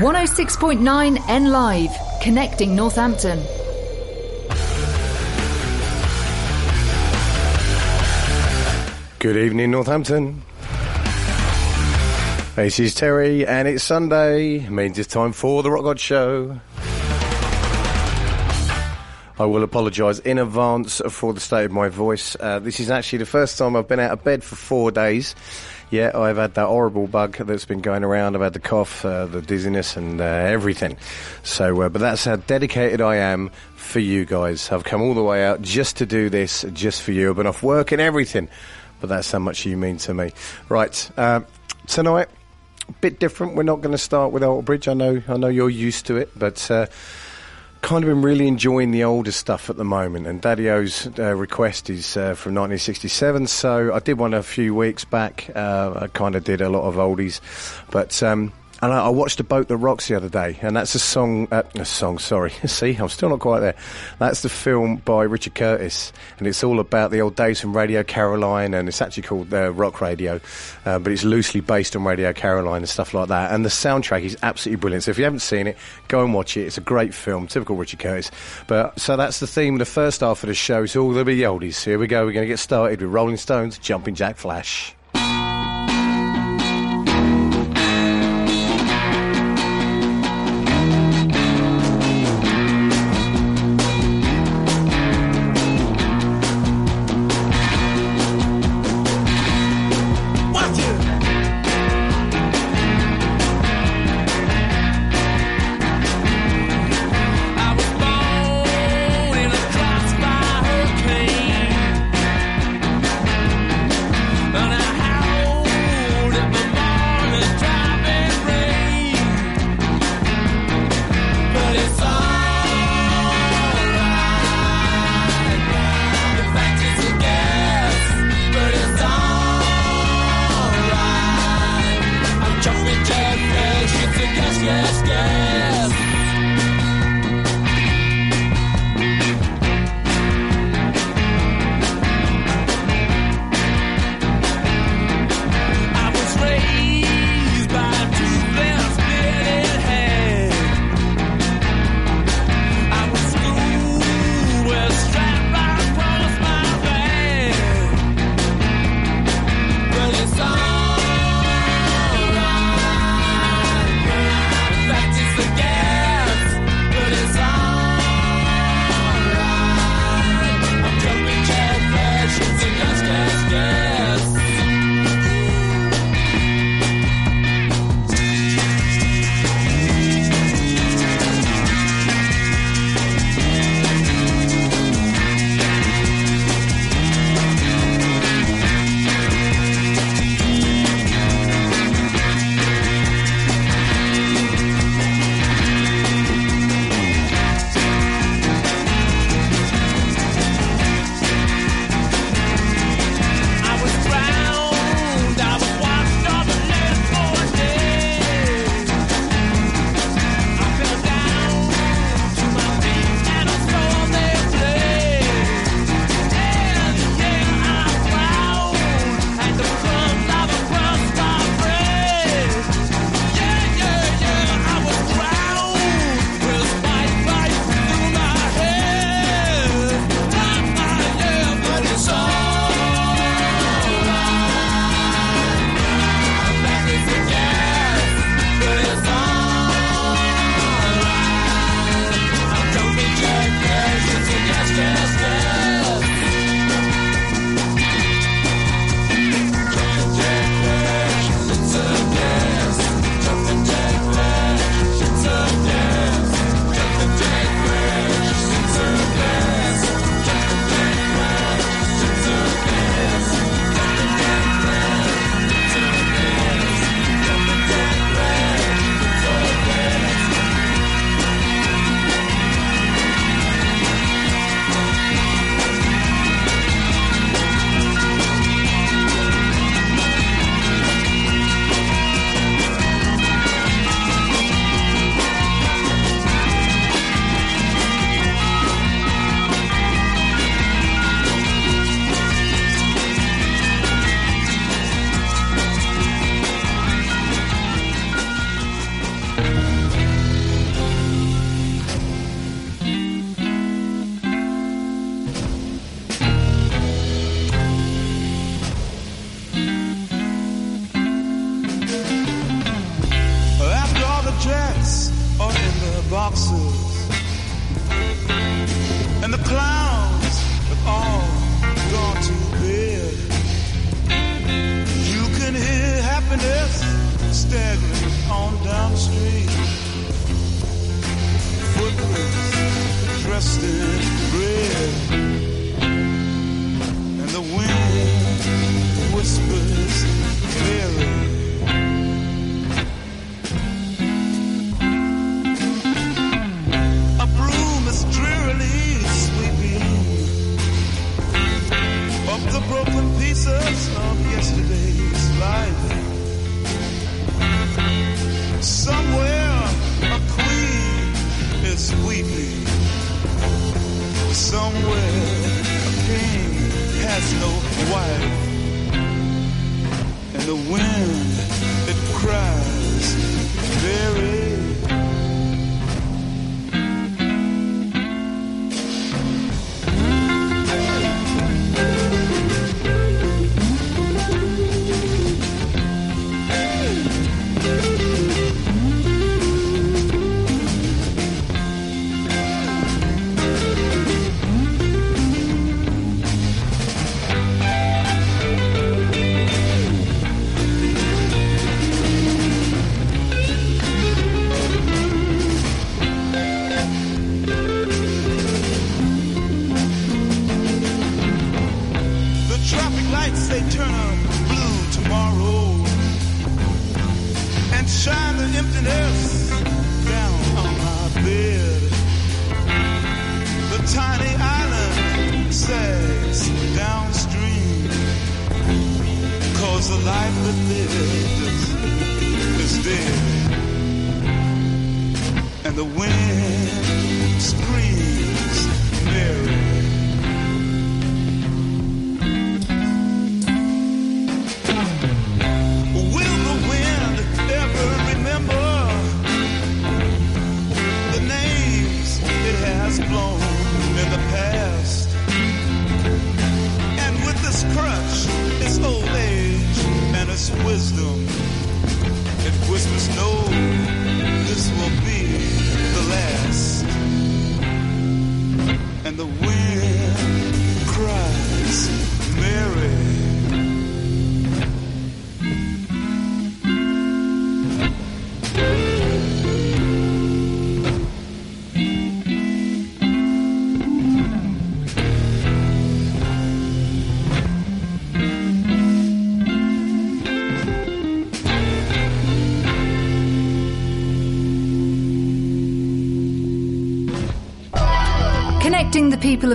106.9 N Live, connecting Northampton. Good evening, Northampton. This is Terry, and it's Sunday. Means it's time for the Rock God Show. I will apologise in advance for the state of my voice. Uh, this is actually the first time I've been out of bed for four days. Yeah, I've had that horrible bug that's been going around. I've had the cough, uh, the dizziness, and uh, everything. So, uh, but that's how dedicated I am for you guys. I've come all the way out just to do this, just for you. I've been off work and everything, but that's how much you mean to me. Right, uh, tonight, a bit different. We're not going to start with Alter Bridge. I know, I know you're used to it, but uh, kind of been really enjoying the older stuff at the moment. And Daddy O's uh, request is uh, from 1967, so I did one a few weeks back. Uh, I kind of did a lot of oldies, but. Um, and I, I watched A Boat That Rocks the other day, and that's a song, uh, a song, sorry. See, I'm still not quite there. That's the film by Richard Curtis, and it's all about the old days from Radio Caroline, and it's actually called uh, Rock Radio, uh, but it's loosely based on Radio Caroline and stuff like that. And the soundtrack is absolutely brilliant. So if you haven't seen it, go and watch it. It's a great film, typical Richard Curtis. But so that's the theme of the first half of the show. It's all the oldies. Here we go. We're going to get started with Rolling Stones, Jumping Jack Flash.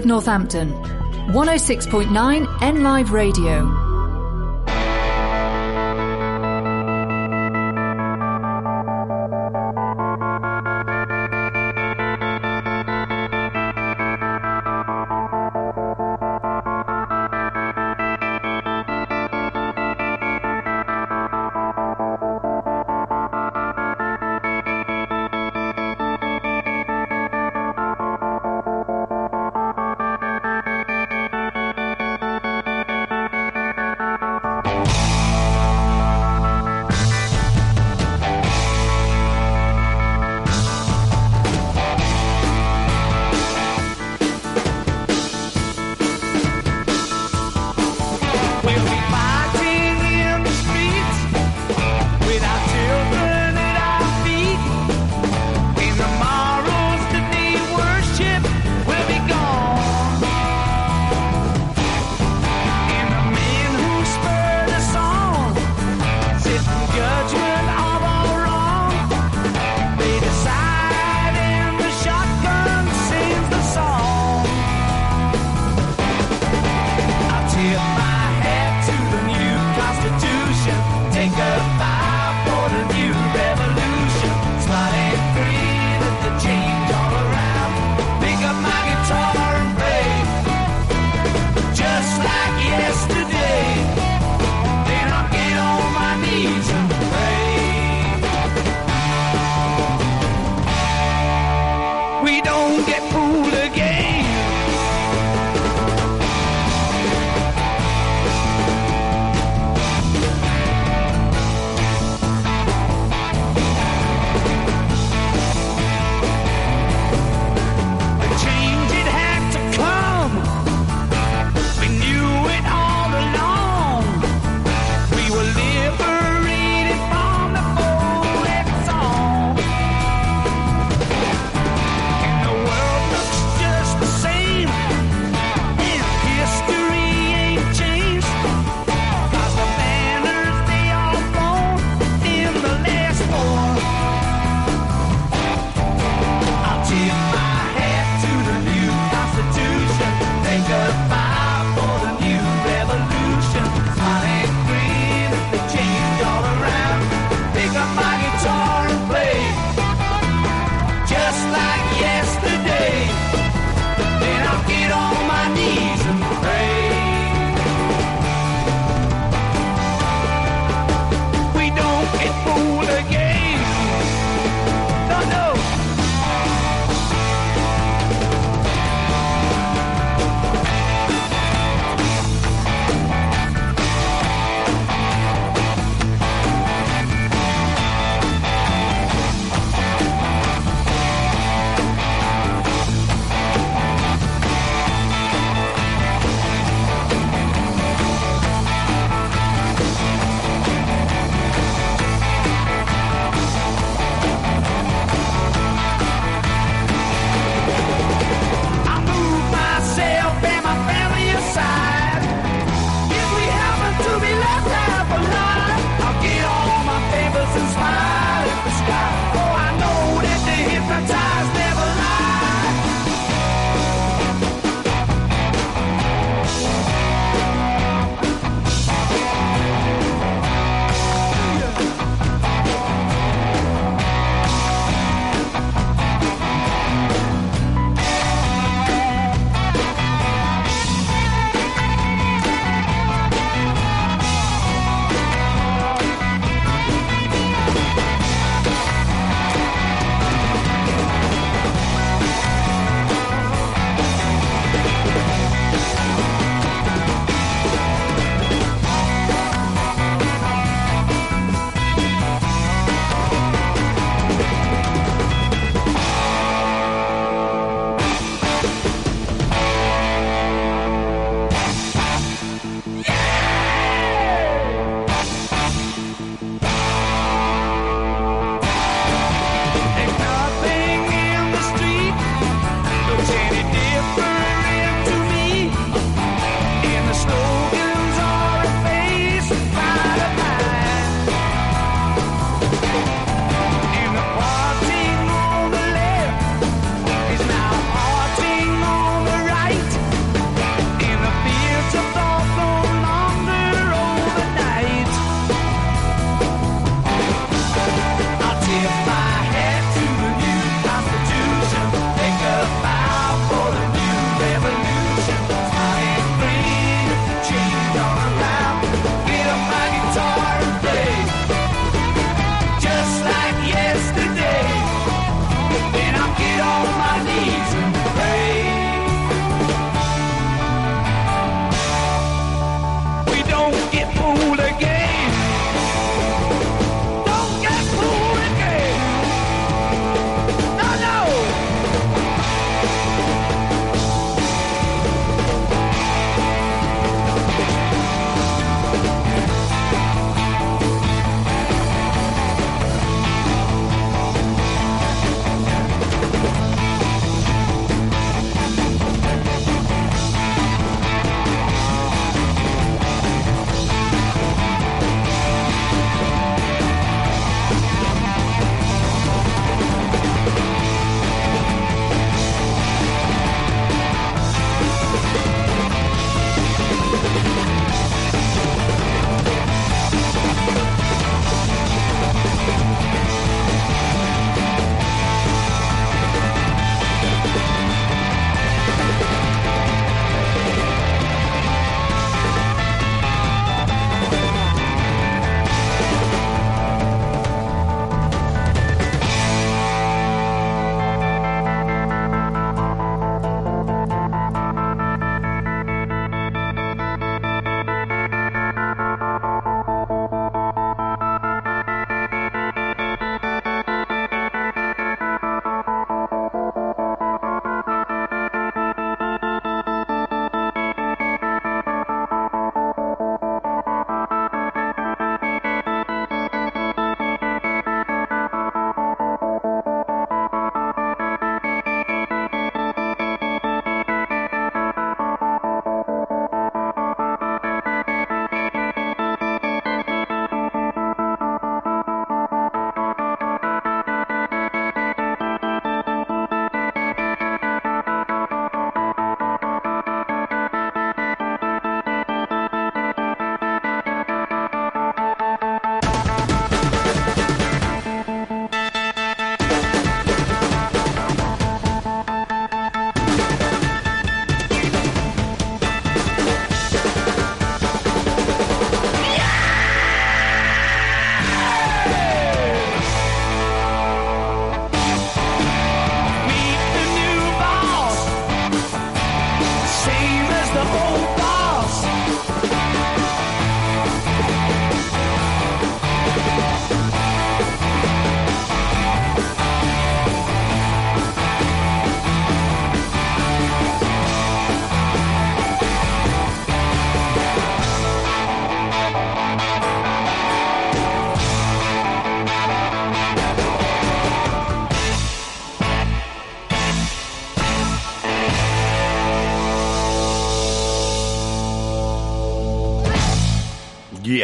Northampton. 106.9 N Live Radio.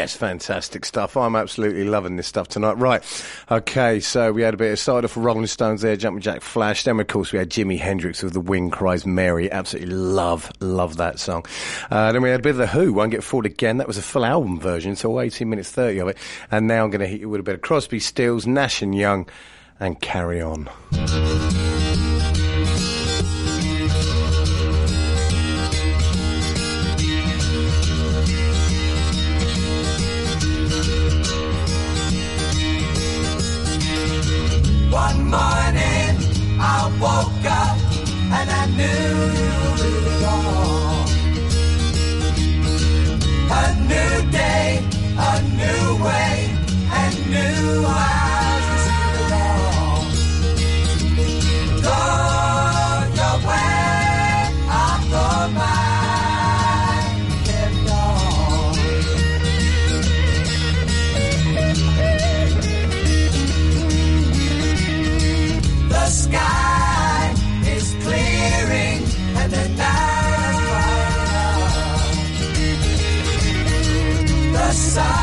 Yes, fantastic stuff. I'm absolutely loving this stuff tonight. Right, okay, so we had a bit of started off Rolling Stones there, Jumping Jack Flash. Then, of course, we had Jimi Hendrix with The Wind Cries Mary. Absolutely love, love that song. Uh, then we had a bit of The Who, Won't Get Fooled Again. That was a full album version, so 18 minutes 30 of it. And now I'm going to hit you with a bit of Crosby, Stills, Nash and Young, and Carry On. Morning I woke up and I knew it was gone. A new day, a new way, and new eyes bright.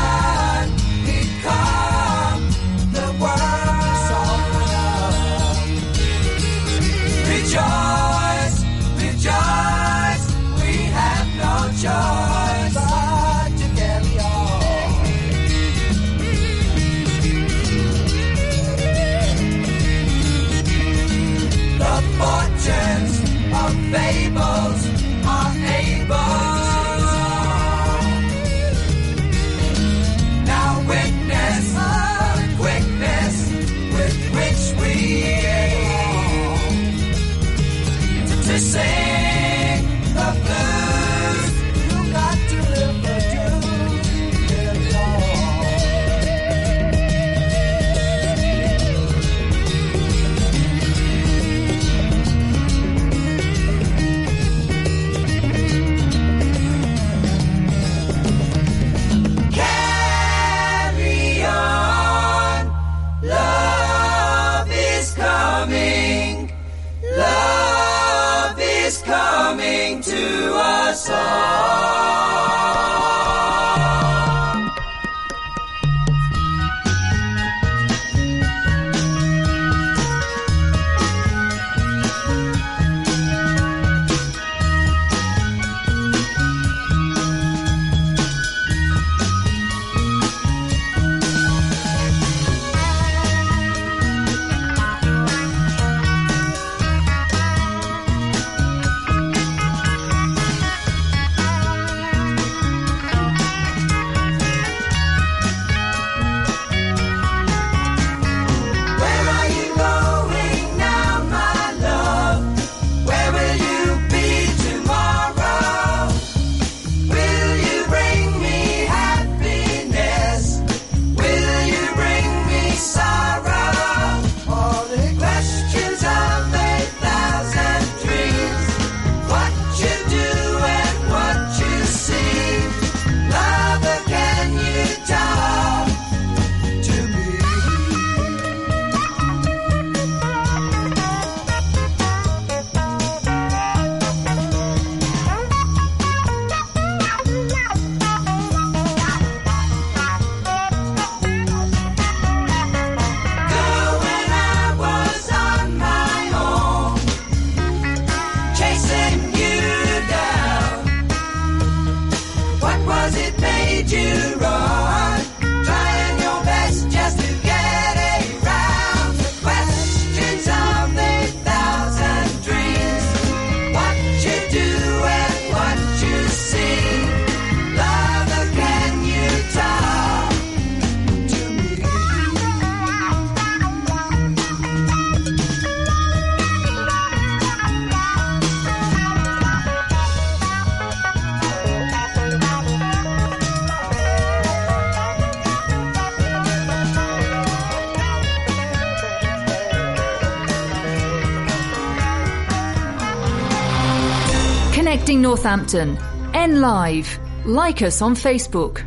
Northampton. N Live. Like us on Facebook.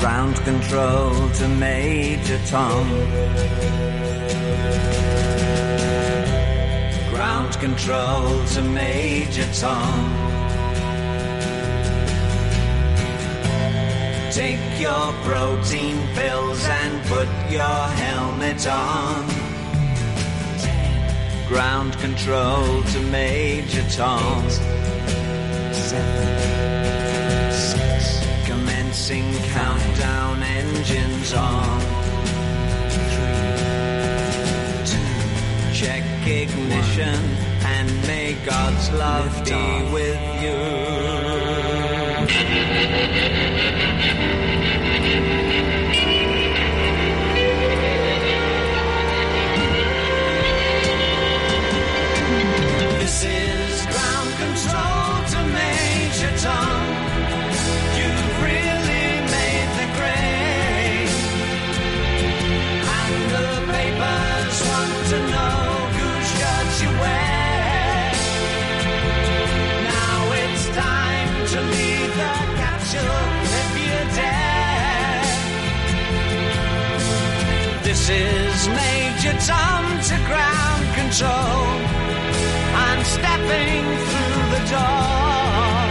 Ground control to Major Tom. Ground control to Major Tom. Take your protein pills and put your helmet on. Ground control to Major Tom. Commencing countdown engines on. Two, check ignition and may God's love be with you. Is Major Tom to ground control. I'm stepping through the door.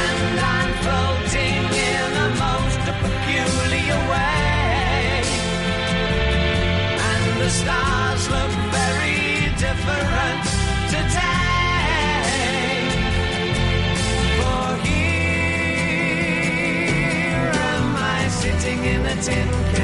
And I'm floating in a most peculiar way. And the stars look very different today. For here am I sitting in a tin can.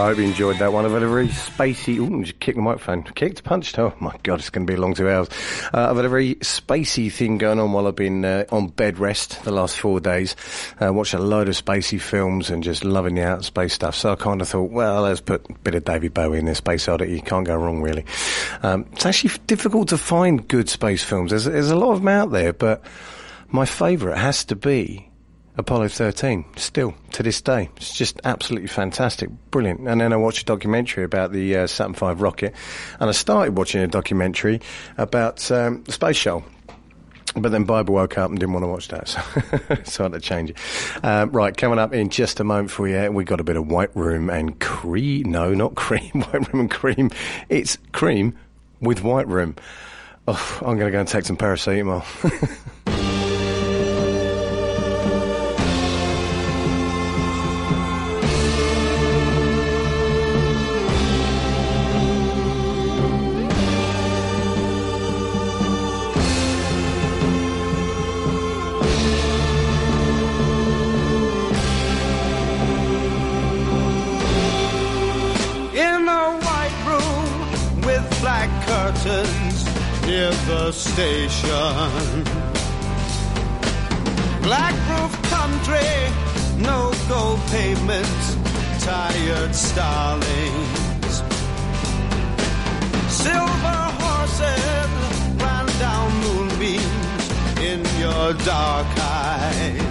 I hope you enjoyed that one. I've had a very spacey. Ooh, just kicked the microphone. Kicked, punched. Oh my god, it's going to be a long two hours. Uh, I've had a very spacey thing going on while I've been uh, on bed rest the last four days. Uh, watched a load of spacey films and just loving the outer space stuff. So I kind of thought, well, let's put a bit of David Bowie in there, Space Oddity. You can't go wrong, really. Um, it's actually difficult to find good space films. There's, there's a lot of them out there, but my favourite has to be Apollo 13, still to this day. It's just absolutely fantastic, brilliant. And then I watched a documentary about the uh, Saturn V rocket, and I started watching a documentary about um, the space shuttle. But then Bible woke up and didn't want to watch that, so, so I had to change it. Um, right, coming up in just a moment for you, we got a bit of White Room and cream. No, not cream. White Room and cream. It's cream with White Room. Oh, I'm going to go and take some paracetamol. station. Black roof country, no gold pavement, tired starlings. Silver horses ran down moonbeams in your dark eyes.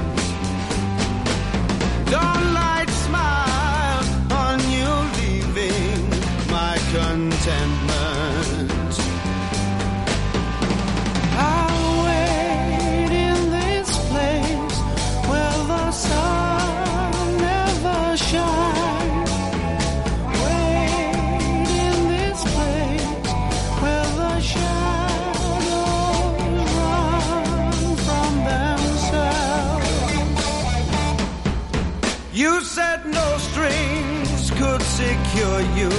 Said no strings could secure you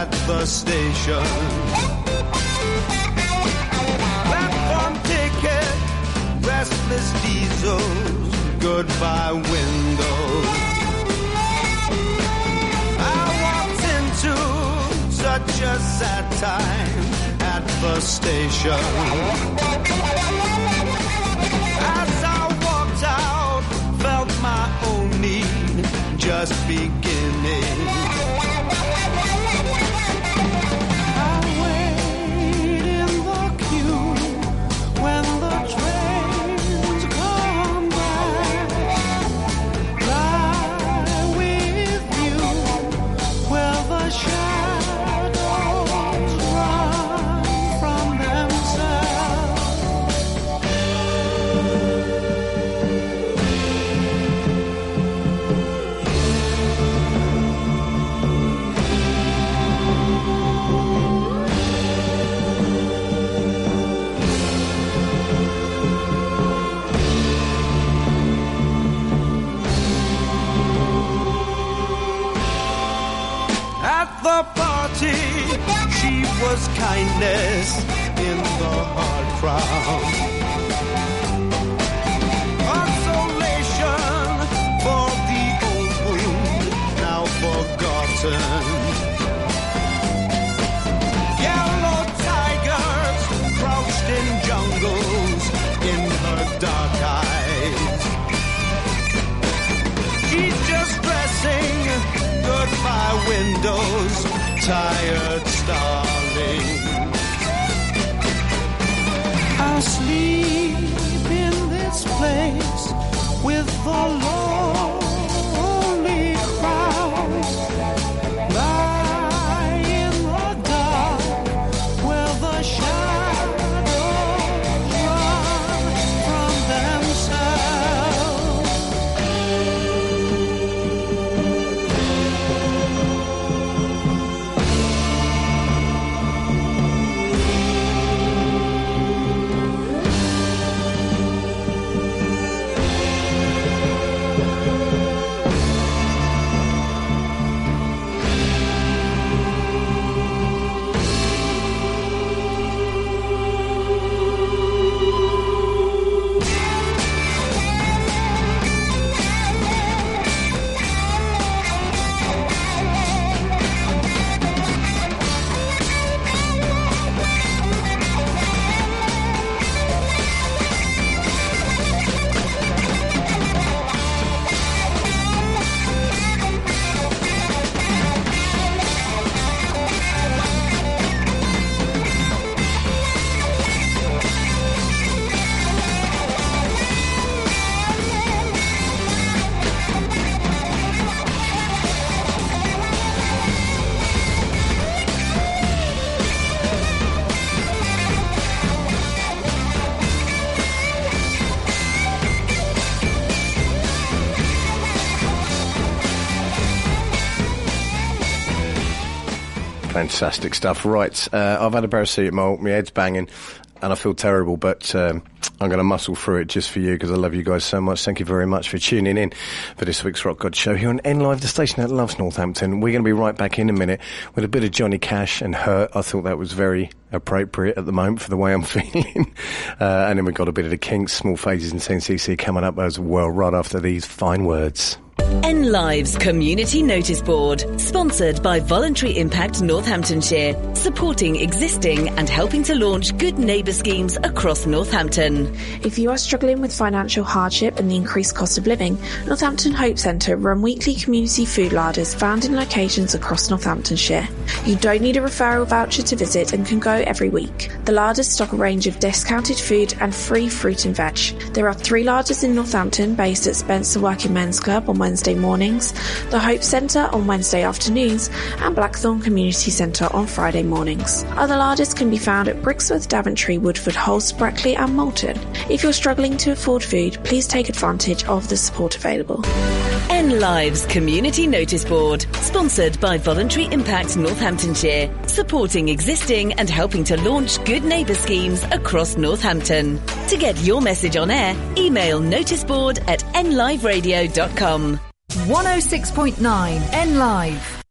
at the station. Platform ticket, restless diesels, goodbye windows. I walked into such a sad time at the station. Just beginning. Was kindness in the hard crowd. Consolation for the old wound now forgotten. Yellow tigers crouched in jungles in her dark eyes. She's just dressing goodbye windows, tired place with the Fantastic stuff. Right, uh, I've had a paracetamol, my head's banging, and I feel terrible, but um, I'm going to muscle through it just for you because I love you guys so much. Thank you very much for tuning in for this week's Rock God Show here on N Live, the station that loves Northampton. We're going to be right back in a minute with a bit of Johnny Cash and Hurt. I thought that was very appropriate at the moment for the way I'm feeling. Uh, and then we've got a bit of the Kinks, Small Faces and 10cc coming up as well right after these fine words. N Live's Community Notice Board, sponsored by Voluntary Impact Northamptonshire, supporting existing and helping to launch good neighbour schemes across Northampton. If you are struggling with financial hardship and the increased cost of living, Northampton Hope Centre run weekly community food larders found in locations across Northamptonshire. You don't need a referral voucher to visit and can go every week. The larders stock a range of discounted food and free fruit and veg. There are three larders in Northampton based at Spencer Working Men's Club on Wednesday mornings, the Hope Centre on Wednesday afternoons, and Blackthorn Community Centre on Friday mornings. Other larders can be found at Brixworth, Daventry, Woodford, Hulse, Brackley, and Moulton. If you're struggling to afford food, please take advantage of the support available. N Live's Community Notice Board, sponsored by Voluntary Impact Northamptonshire, supporting existing and helping to launch good neighbour schemes across Northampton. To get your message on air, email noticeboard at nliveradio.com. 106.9 N Live.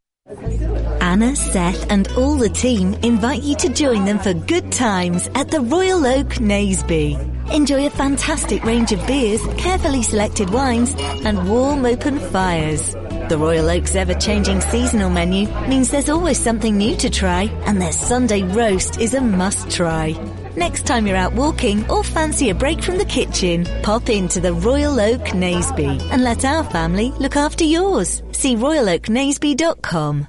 Anna, Seth, and all the team invite you to join them for good times at the Royal Oak Naseby. Enjoy a fantastic range of beers, carefully selected wines, and warm open fires. The Royal Oak's ever changing seasonal menu means there's always something new to try, and their Sunday roast is a must try. Next time you're out walking or fancy a break from the kitchen, pop into the Royal Oak Naseby and let our family look after yours. See royaloaknaseby.com.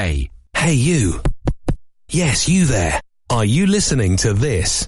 Hey, you. Yes, you there. Are you listening to this?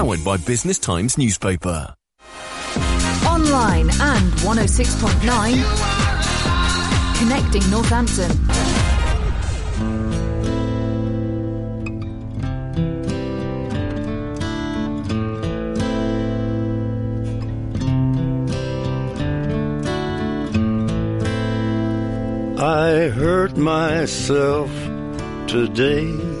powered by Business Times newspaper. Online and 106.9. Connecting Northampton. I hurt myself today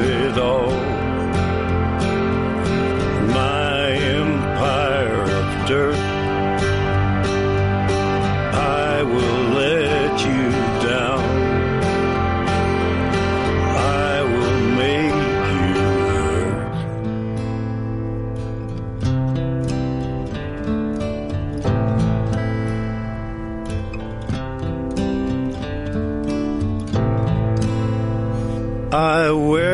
it all. My empire of dirt, I will let you down. I will make you hurt. I wear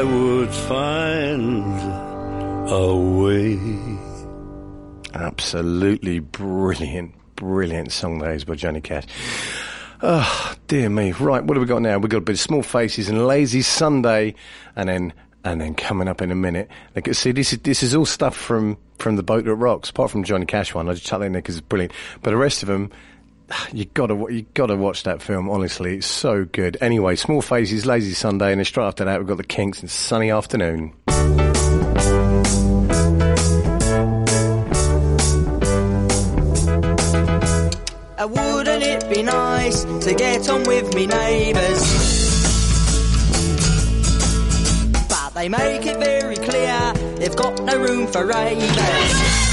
I would find a way. Absolutely brilliant, brilliant song that is by Johnny Cash. Oh, dear me. Right, what have we got now? We've got a bit of Small Faces and Lazy Sunday, and then and then coming up in a minute. Like, see, this is this is all stuff from from the Boat That Rocks. Apart from Johnny Cash one, I just chuck that in there because it's brilliant. But the rest of them, you gotta you gotta watch that film. Honestly, it's so good. Anyway, Small Faces, Lazy Sunday, and then straight after that we've got the Kinks and Sunny Afternoon. Uh, wouldn't it be nice to get on with me neighbours? But they make it very clear they've got no room for ravers.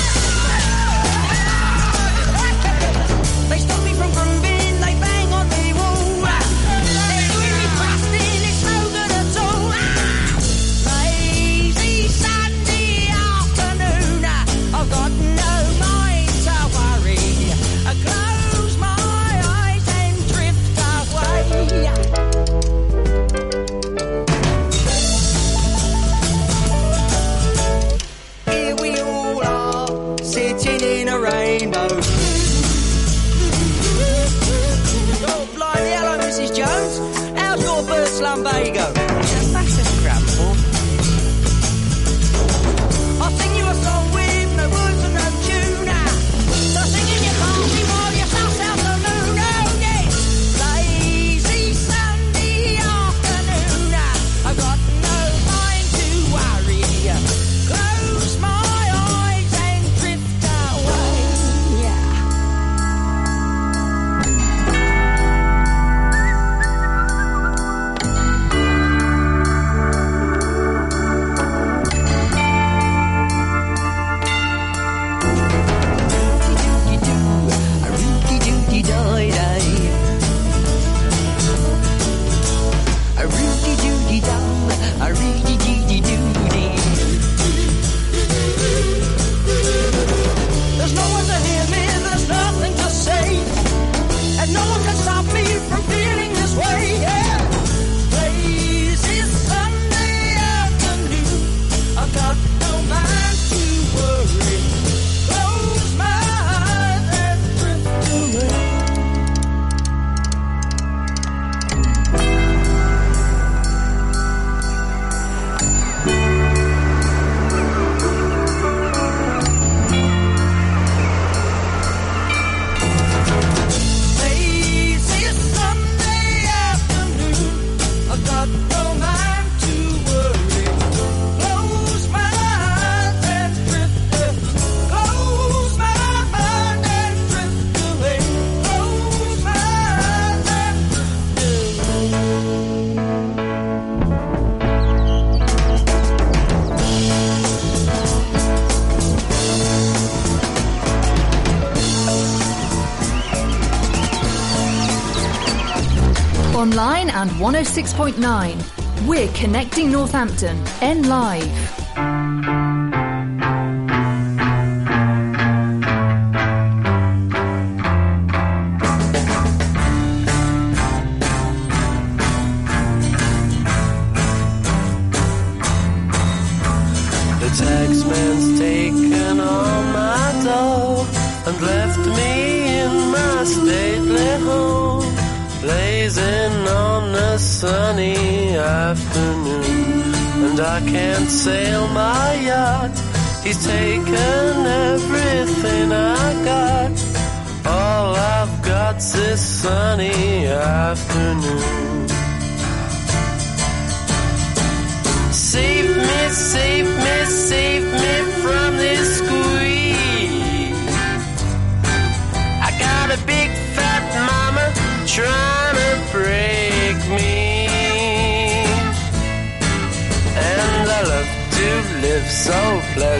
106.9. We're connecting Northampton. N Live.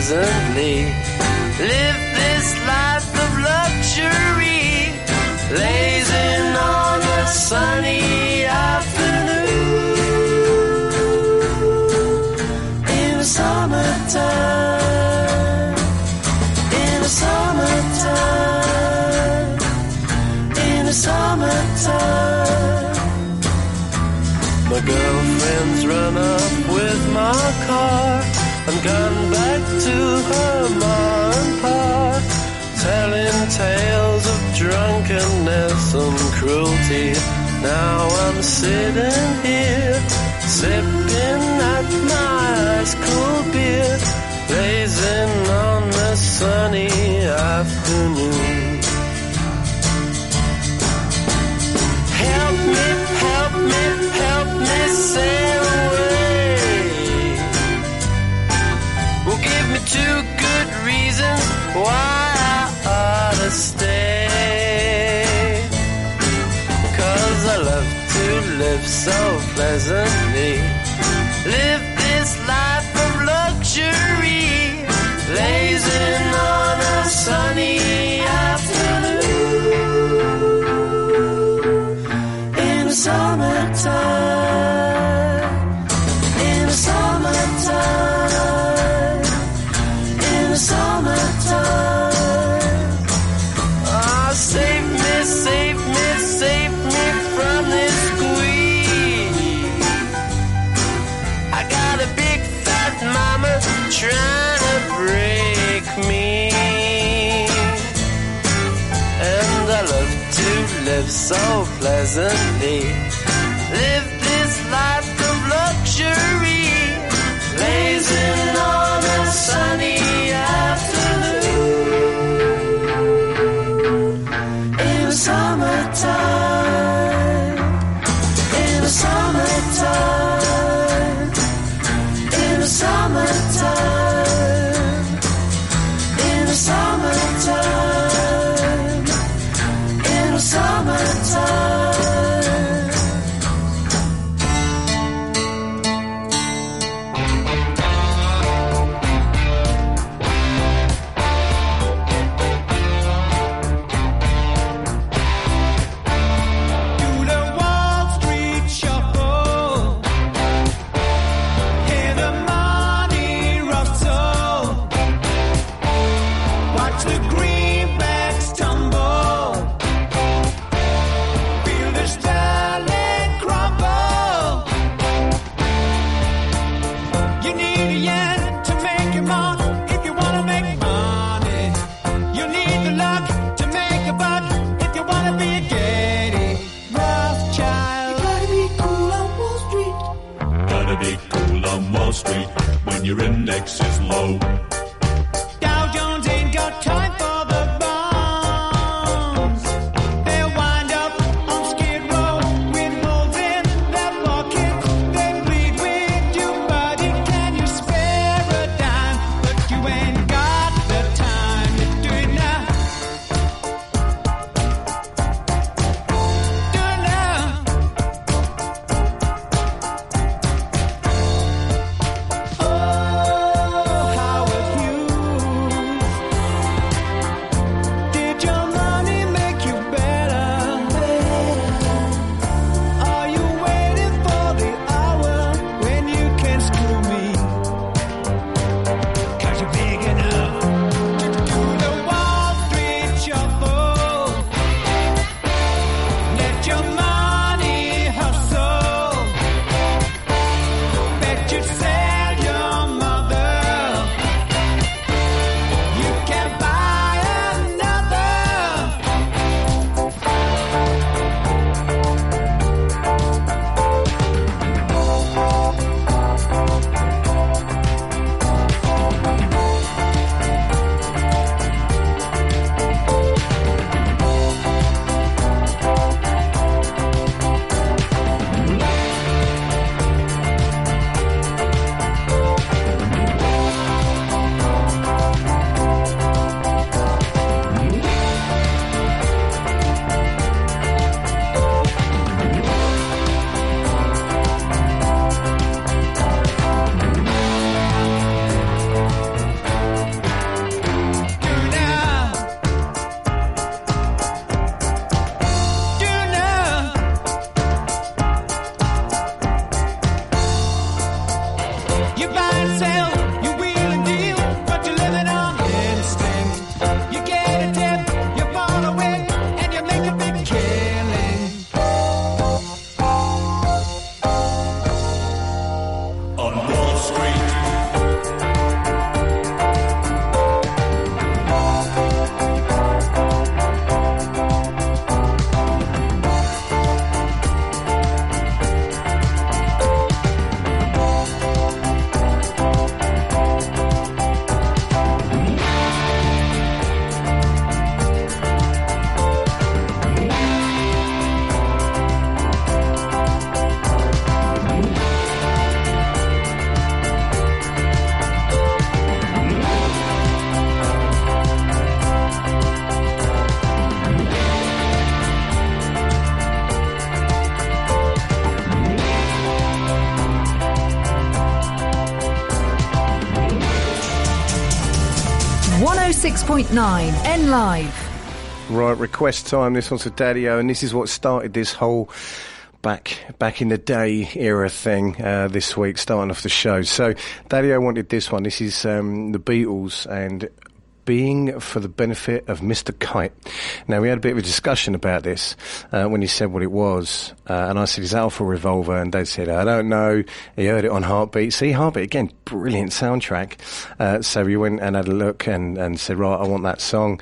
子。cruelty. Now I'm sitting here, sipping at my ice cold beer, blazing on the sunny afternoon. live so pleasantly. Live present 106.9 N Live. Right, request time. This one's for Daddy O, and this is what started this whole back back in the day era thing uh, this week, starting off the show. So, Daddy O wanted this one. This is um, the Beatles and being for the benefit of Mr. Kite. Now, we had a bit of a discussion about this uh, when he said what it was, uh, and I said, Is Alpha Revolver? And Dad said, I don't know. He heard it on Heartbeat. See, Heartbeat, again, brilliant soundtrack. Uh, so we went and had a look and, and said, Right, I want that song.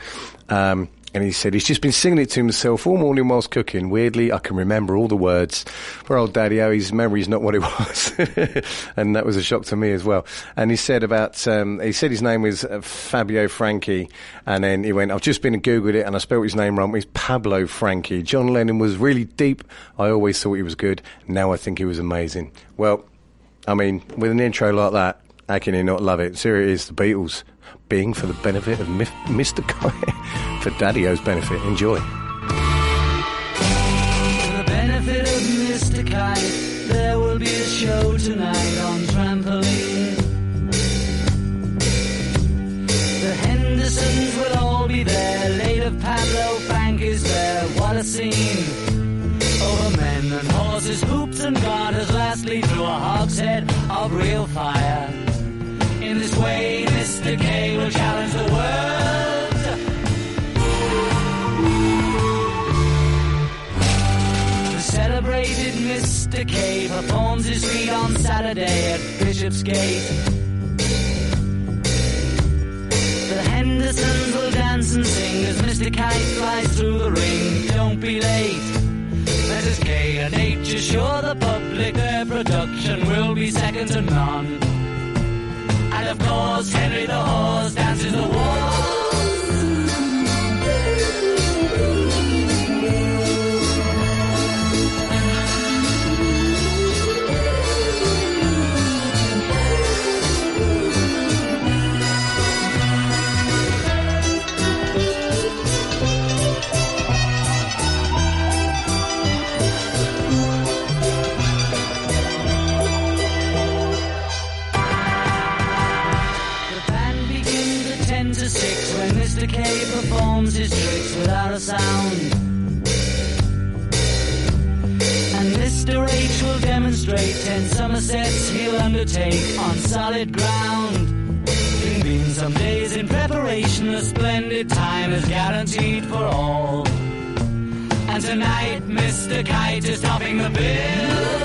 Um, and he said he's just been singing it to himself all morning whilst cooking. Weirdly, I can remember all the words. For old Daddy O, his memory's not what it was, and that was a shock to me as well. And he said about um, he said his name was uh, Fabio Franchi, and then he went, "I've just been and googled it, and I spelled his name wrong. It's Pablo Franchi." John Lennon was really deep. I always thought he was good. Now I think he was amazing. Well, I mean, with an intro like that, how can you not love it? So here it is, the Beatles, being for the benefit of Mr. Guy, for Daddy O's benefit. Enjoy. For the benefit of Mr. Kite, there will be a show tonight on trampoline. The Hendersons will all be there. Later, Pablo Frank is there. What a scene! Over men and horses, hoops and garters, lastly through a hogshead of real fire. This way, Mr. K will challenge the world. The celebrated Mr. K performs his feat on Saturday at Bishopsgate. The Hendersons will dance and sing as Mr. Kite flies through the ring. Don't be late. Mrs. K and H assure the public their production will be second to none. And of course, Henry the Horse dances the waltz. A sound. And Mr. H will demonstrate 10 somersets he'll undertake on solid ground. It's been some days in preparation, a splendid time is guaranteed for all. And tonight, Mr. Kite is topping the bill.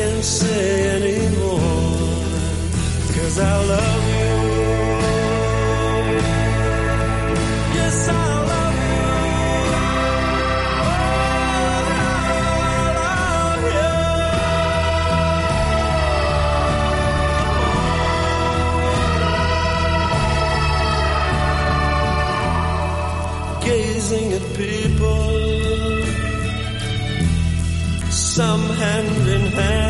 I can't say anymore, cause I love you. Yes, I love you. Gazing at people some hand in hand.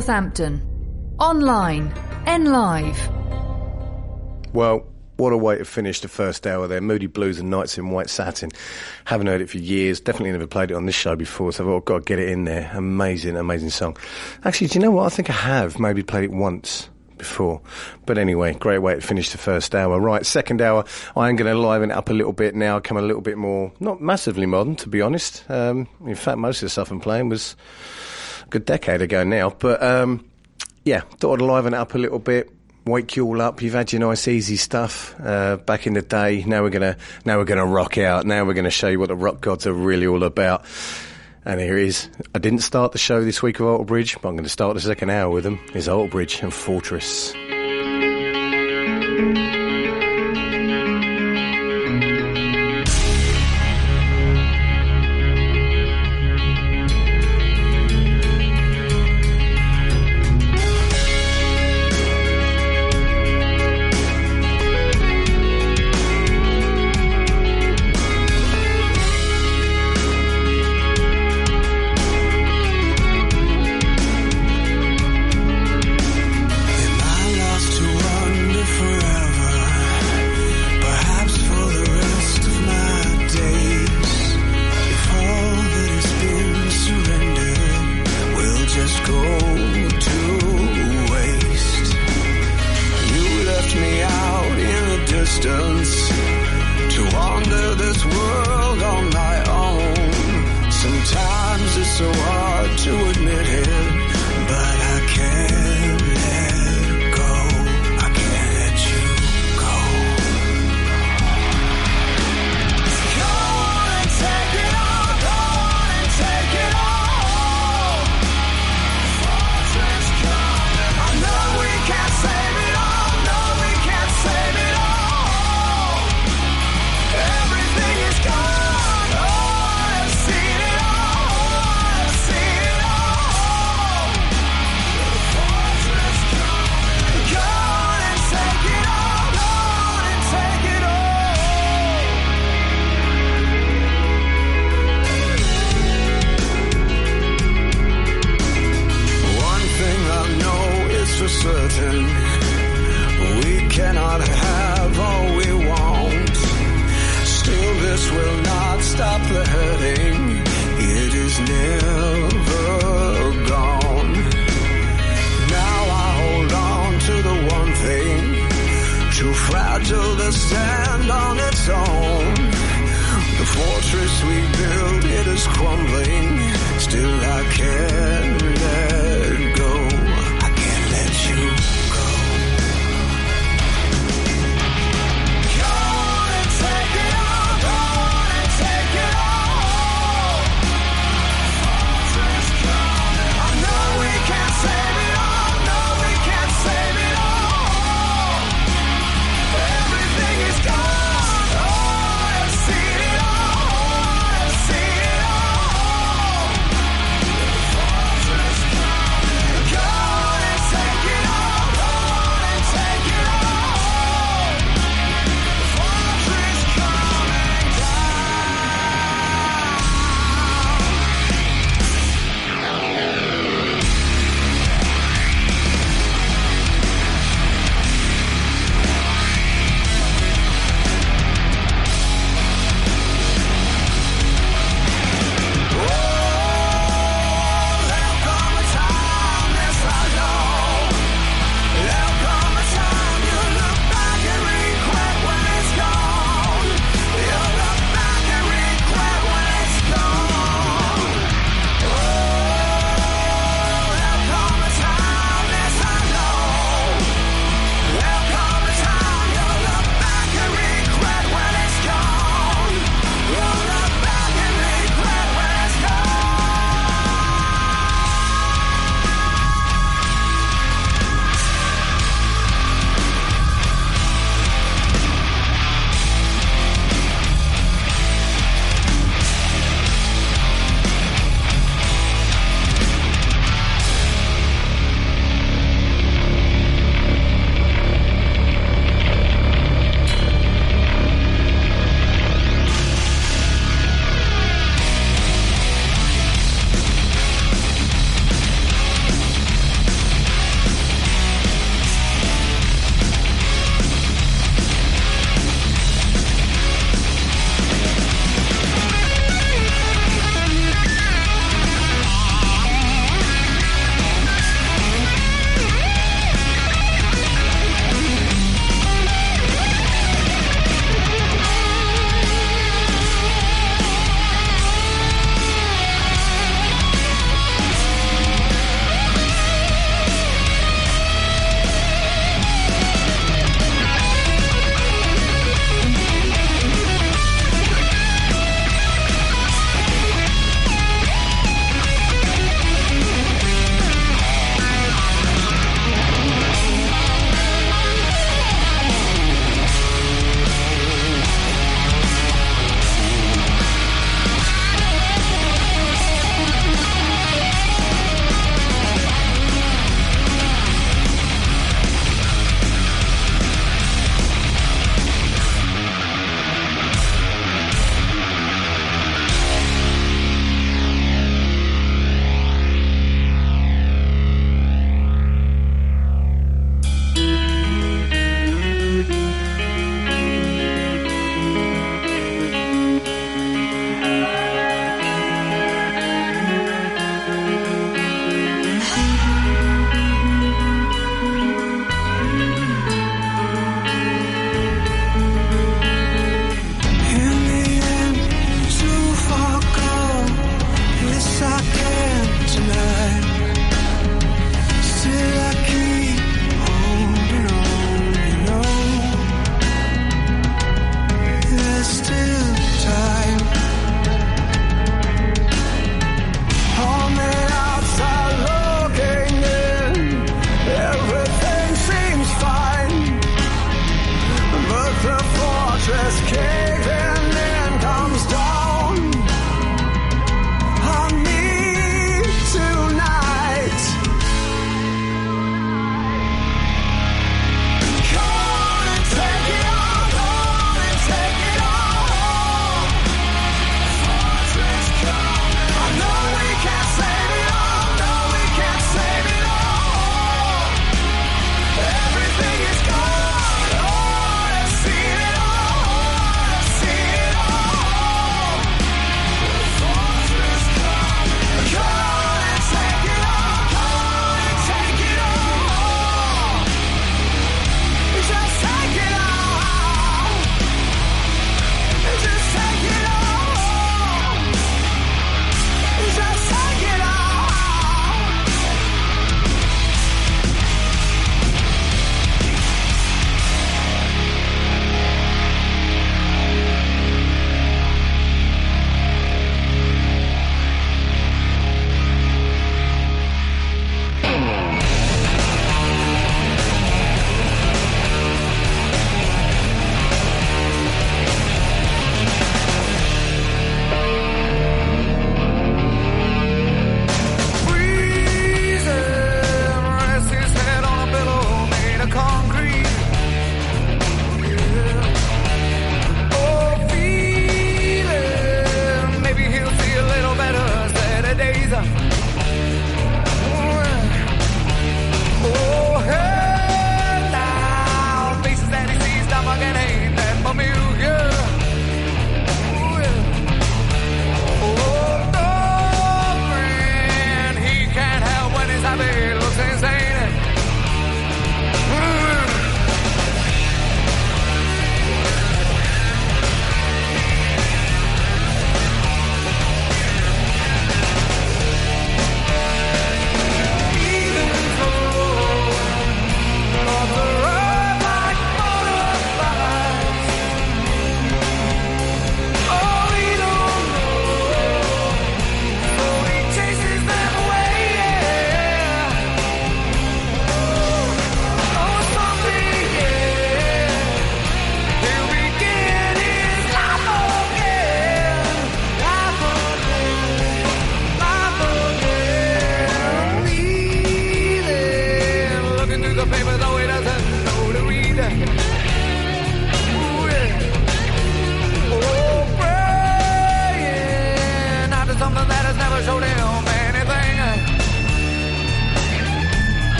Northampton. Online. N Live. Well, what a way to finish the first hour there. Moody Blues and Nights in White Satin. Haven't heard it for years. Definitely never played it on this show before, so I've got to get it in there. Amazing, amazing song. Actually, do you know what? I think I have maybe played it once before. But anyway, great way to finish the first hour. Right, second hour, I am going to liven it up a little bit now, come a little bit more, not massively modern, to be honest. Um, in fact, most of the stuff I'm playing was good decade ago now. But um, yeah, thought I'd liven it up a little bit. Wake you all up. You've had your nice, easy stuff uh, back in the day. Now we're gonna, now we're gonna rock out. Now we're gonna show you what the rock gods are really all about. And here it is. I didn't start the show this week of Alter Bridge, but I'm going to start the second hour with them. Is Alter Bridge and Fortress.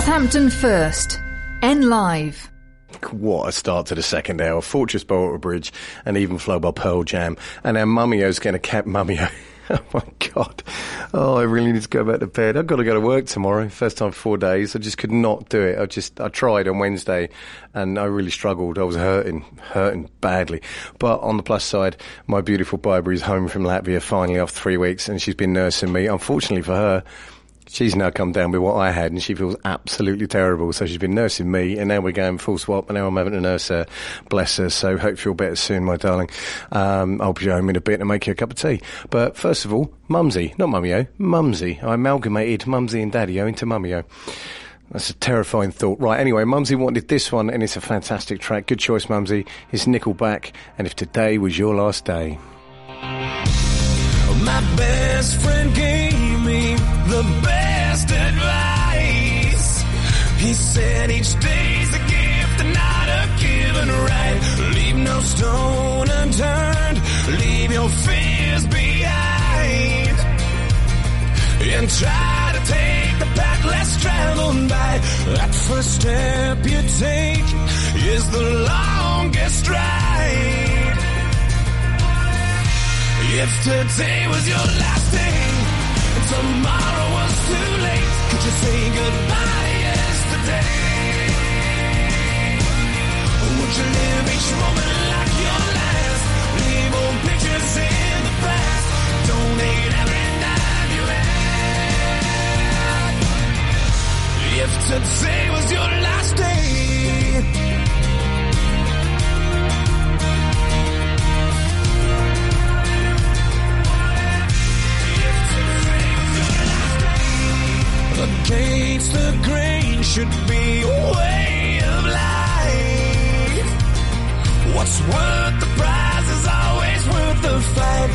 Northampton first. N Live. What a start to the second hour. Fortress by Bridge and even Flow by Pearl Jam. And our Mummio's going to cap Mummio. Oh my God. Oh, I really need to go back to bed. I've got to go to work tomorrow. First time for four days. I just could not do it. I just, I tried on Wednesday and I really struggled. I was hurting, hurting badly. But on the plus side, my beautiful Barbara is home from Latvia finally after three weeks and she's been nursing me. Unfortunately for her, She's now come down with what I had, and she feels absolutely terrible. So she's been nursing me, and now we're going full swap, and now I'm having to nurse her. Bless her. So hope you feel better soon, my darling. Um, I'll be home in a bit and make you a cup of tea. But first of all, Mumsy, not Mummyo, Mumsy. I amalgamated Mumsy and Daddy-o into Mummyo. That's a terrifying thought. Right, anyway, Mumsy wanted this one, and it's a fantastic track. Good choice, Mumsy. It's Nickelback, and if today was your last day. My best friend gave the best advice. He said each day's a gift and not a given right. Leave no stone unturned. Leave your fears behind. And try to take the path less traveled by. That first step you take is the longest ride. If today was your last day tomorrow was too late, could you say goodbye yesterday? Would you live each moment like your last? Leave old pictures in the past. Every you had. If today was your last day. Against the grain should be a way of life. What's worth the prize is always worth the fight.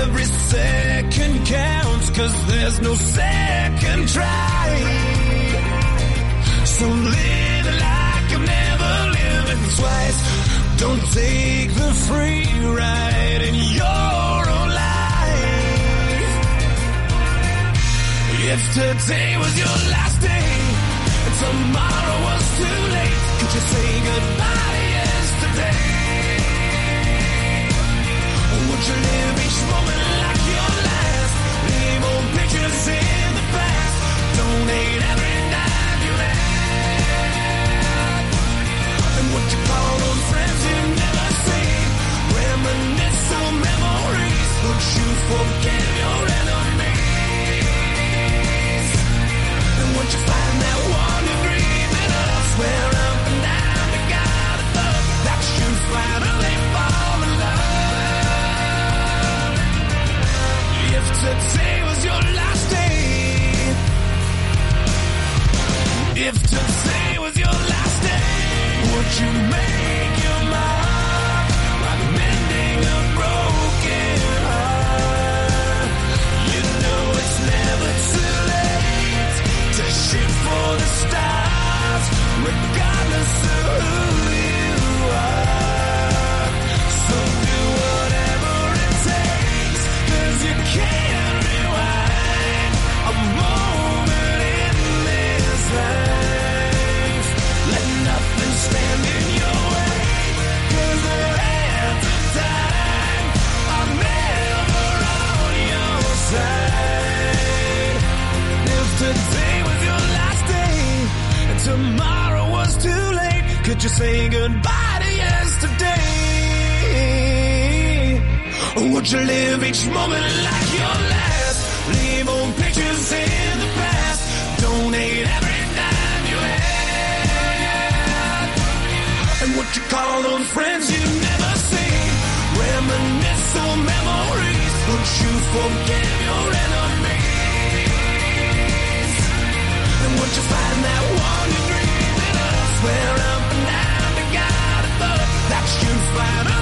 Every second counts, cause there's no second try. So live like you've never lived twice. Don't take the free ride in your own If today was your last day and tomorrow was too late, could you say goodbye yesterday? Would you live each moment like your last? Leave old pictures in the past. Donate every dime you had. And what you call those friends you never see? Reminisce on memories. Would you forgive If today was your last day, if today was your last day, would you make stars, regardless of who you are. Each moment like your last? Leave old pictures in the past. Donate every dime you had. And what you call those friends you never see? Reminisce on memories. Would you forgive your enemies? And would you find that one you're dreaming of? Swear up and down to God above that you finally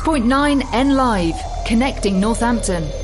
6.9 N Live, connecting Northampton.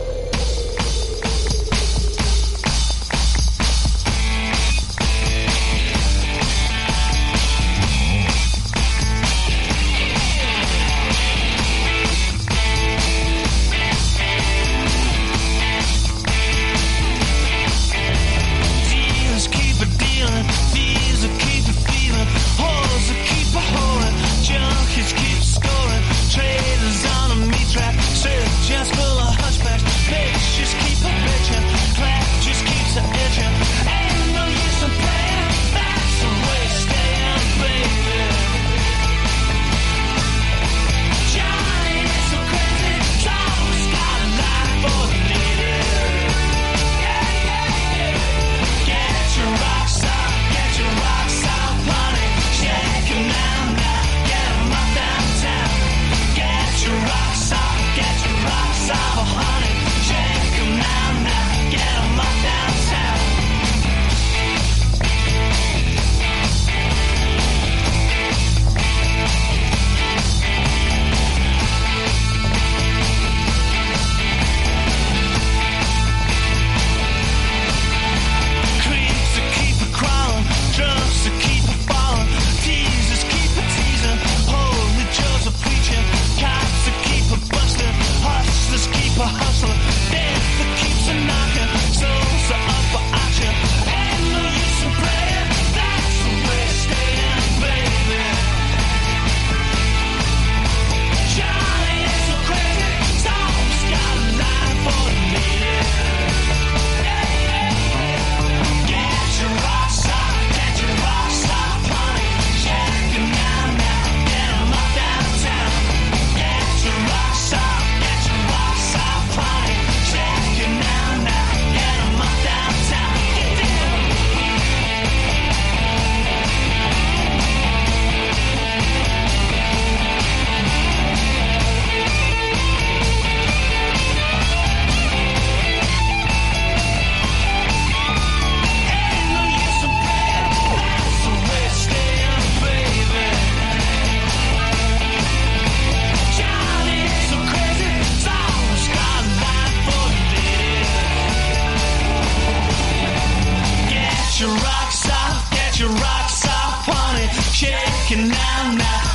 Now,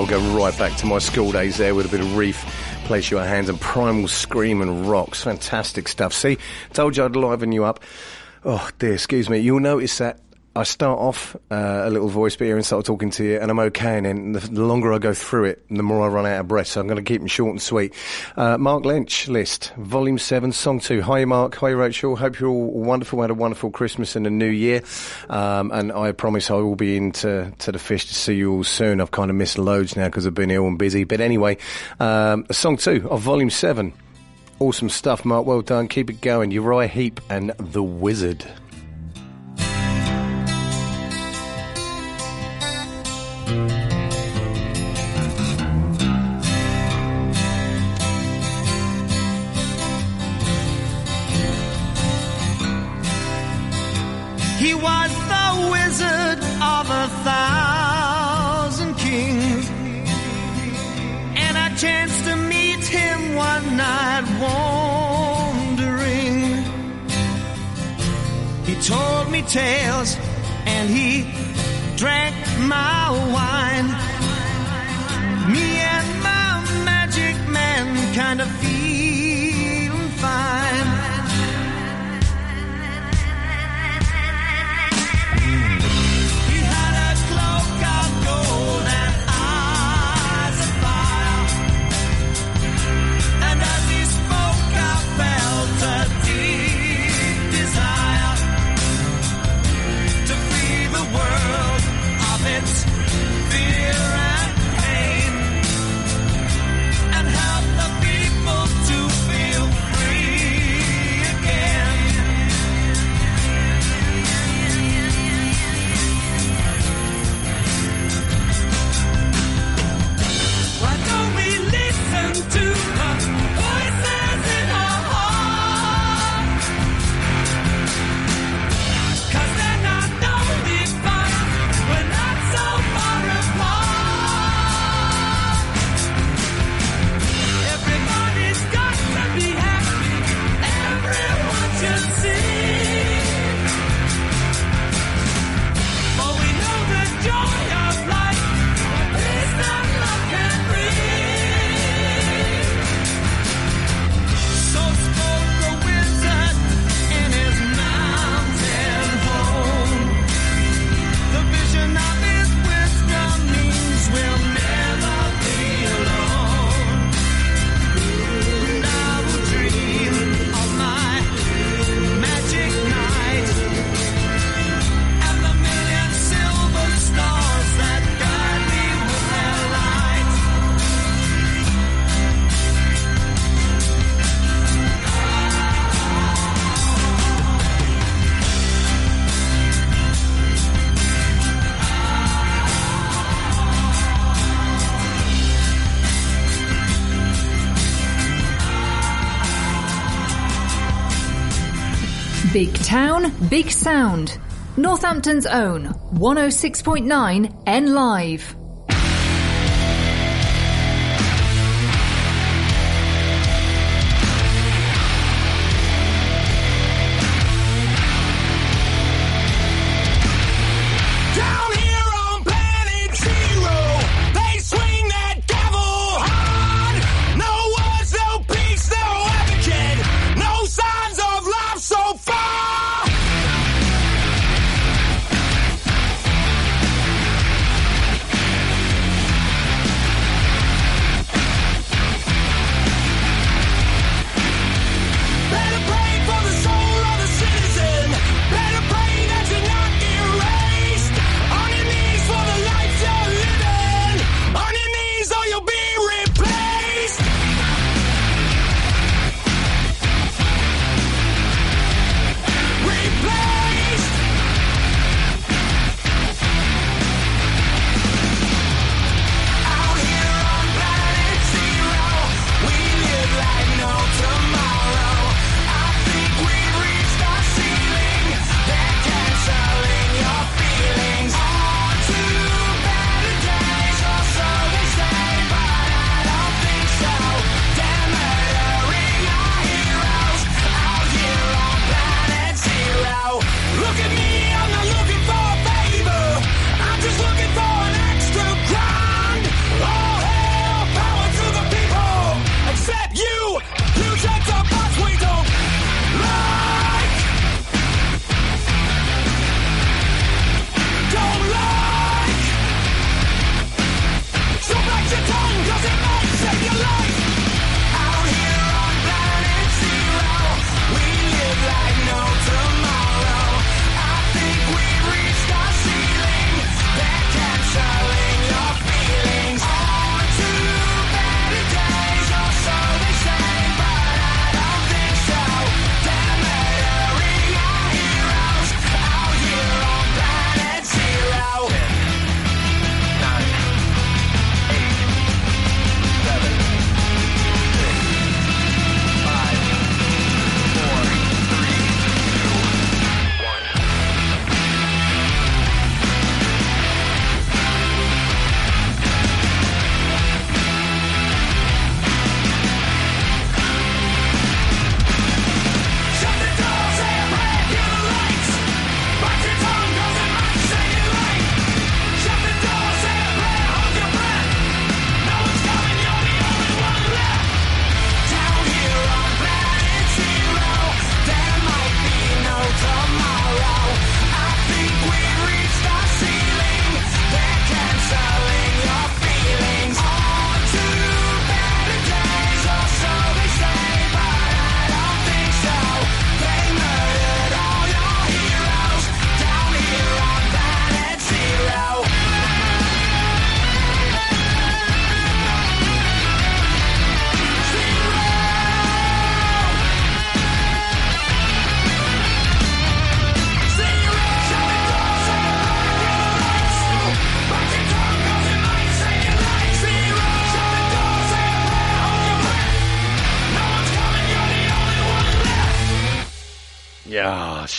I'll go right back to my school days there with a bit of Reef, Place Your Hands, and Primal Scream and Rocks. Fantastic stuff. See, told you I'd liven you up. Oh dear, excuse me. You'll notice that I start off uh, a little voice here and start talking to you, and I'm okay. And then the, the longer I go through it, the more I run out of breath. So I'm going to keep them short and sweet. Uh, Mark Lynch list, Volume Seven, Song Two. Hi, Mark. Hi, Rachel. Hope you're all wonderful. Had a wonderful Christmas and a New Year. Um, and I promise I will be into to the fish to see you all soon. I've kind of missed loads now because I've been ill and busy. But anyway, um, Song Two of Volume Seven. Awesome stuff, Mark. Well done. Keep it going. Uriah Heep and The Wizard. Night wandering. He told me tales and he drank my wine. Me and my magic man kind of feeling fine. Big town, big sound. Northampton's own 106.9 N Live.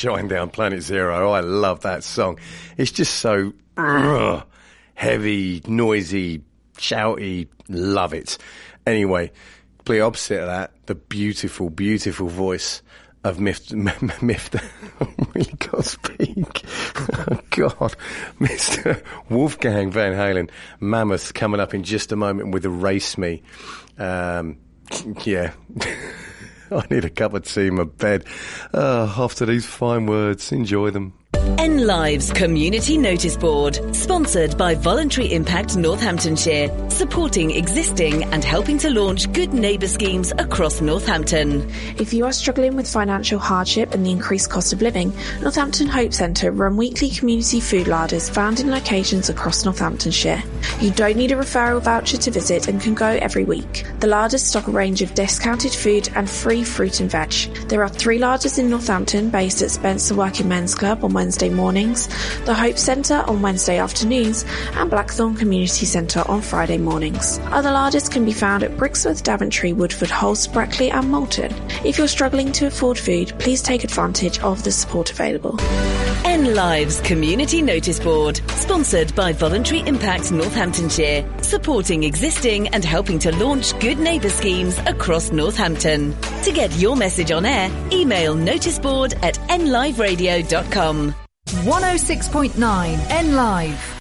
Shinedown Planet Zero. I love that song. It's just so ugh, heavy, noisy, shouty. Love it. Anyway, complete opposite of that, the beautiful, beautiful voice of. I really can't speak. Oh, God. Mr. Wolfgang Van Halen. Mammoth coming up in just a moment with Erase Me. Um, yeah. I need a cup of tea in my bed. Uh, after these fine words, enjoy them. N Lives Community Notice Board, sponsored by Voluntary Impact Northamptonshire, supporting existing and helping to launch good neighbour schemes across Northampton. If you are struggling with financial hardship and the increased cost of living, Northampton Hope Centre run weekly community food larders found in locations across Northamptonshire. You don't need a referral voucher to visit and can go every week. The larders stock a range of discounted food and free fruit and veg. There are three larders in Northampton based at Spencer Working Men's Club on Wednesday mornings, the Hope Centre on Wednesday afternoons, and Blackthorn Community Centre on Friday mornings. Other larders can be found at Brixworth, Daventry, Woodford, Halse, Brackley, and Moulton. If you're struggling to afford food, please take advantage of the support available. N Lives Community Notice Board, sponsored by Voluntary Impact Northamptonshire, supporting existing and helping to launch good neighbour schemes across Northampton. To get your message on air, email noticeboard at nliveradio.com. 106.9 N Live.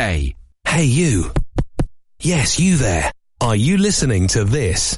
Hey, Hey you. Yes, you there. Are you listening to this?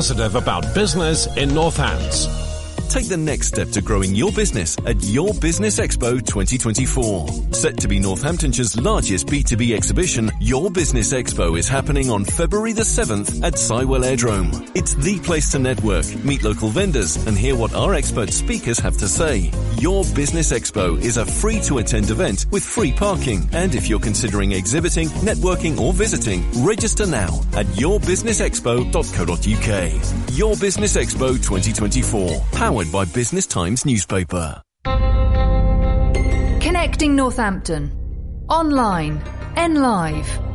Positive about business in Northants. Take the next step to growing your business at Your Business Expo 2024. Set to be Northamptonshire's largest B2B exhibition, Your Business Expo is happening on February the 7th at Sywell Aerodrome. It's the place to network, meet local vendors, and hear what our expert speakers have to say. Your Business Expo is a free to attend event with free parking. And if you're considering exhibiting, networking, or visiting, register now at yourbusinessexpo.co.uk. Your Business Expo 2024, powered by Business Times newspaper. Connecting Northampton. Online. N Live.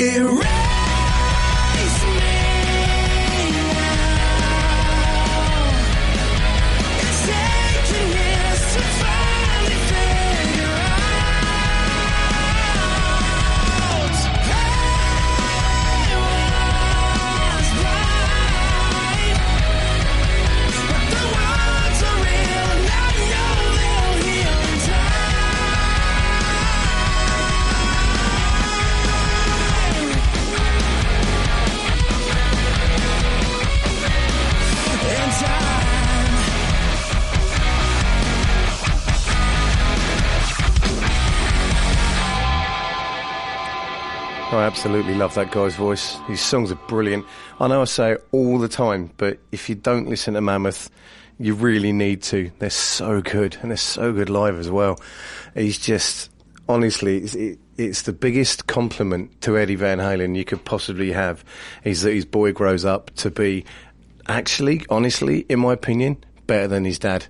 Erase absolutely love that guy's voice. His songs are brilliant. I know I say it all the time, but if you don't listen to Mammoth, you really need to. They're so good, and they're so good live as well. He's just, honestly, it's, it, it's the biggest compliment to Eddie Van Halen you could possibly have. Is that his boy grows up to be, actually, honestly, in my opinion, better than his dad.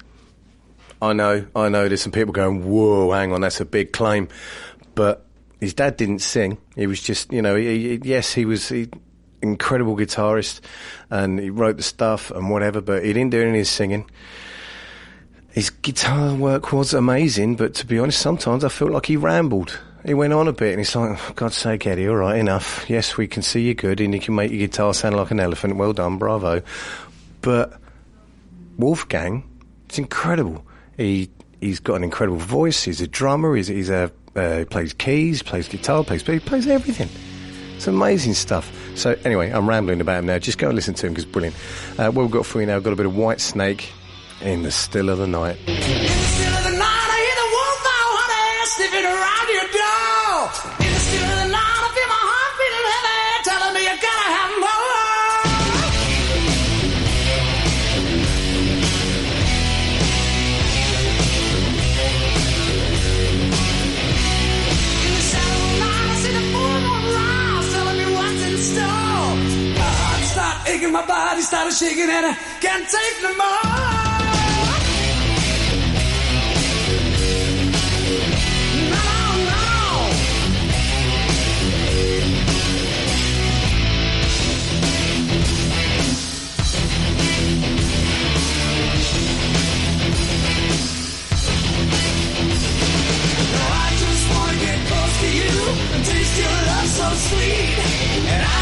I know, I know. There's some people going, "Whoa, hang on, that's a big claim," but his dad didn't sing. He was just, you know, he, he- yes, he was he, incredible guitarist, and he wrote the stuff and whatever, but he didn't do any of his singing. His guitar work was amazing, but to be honest, sometimes I felt like he rambled. He went on a bit, and it's like, oh, God's sake, Eddie, all right, enough. Yes, we can see you're good, and you can make your guitar sound like an elephant. Well done, bravo. But Wolfgang, it's incredible. He he's got an incredible voice. He's a drummer. He's he's a uh, he plays keys, plays guitar, plays he plays everything. It's amazing stuff. So anyway, I'm rambling about him now. Just go and listen to him because brilliant. Uh, what we've got for you now, we've got a bit of Whitesnake in the still of the night. My body started shaking, and I can't take no more. I just wanna get close to you and taste your love so sweet. And I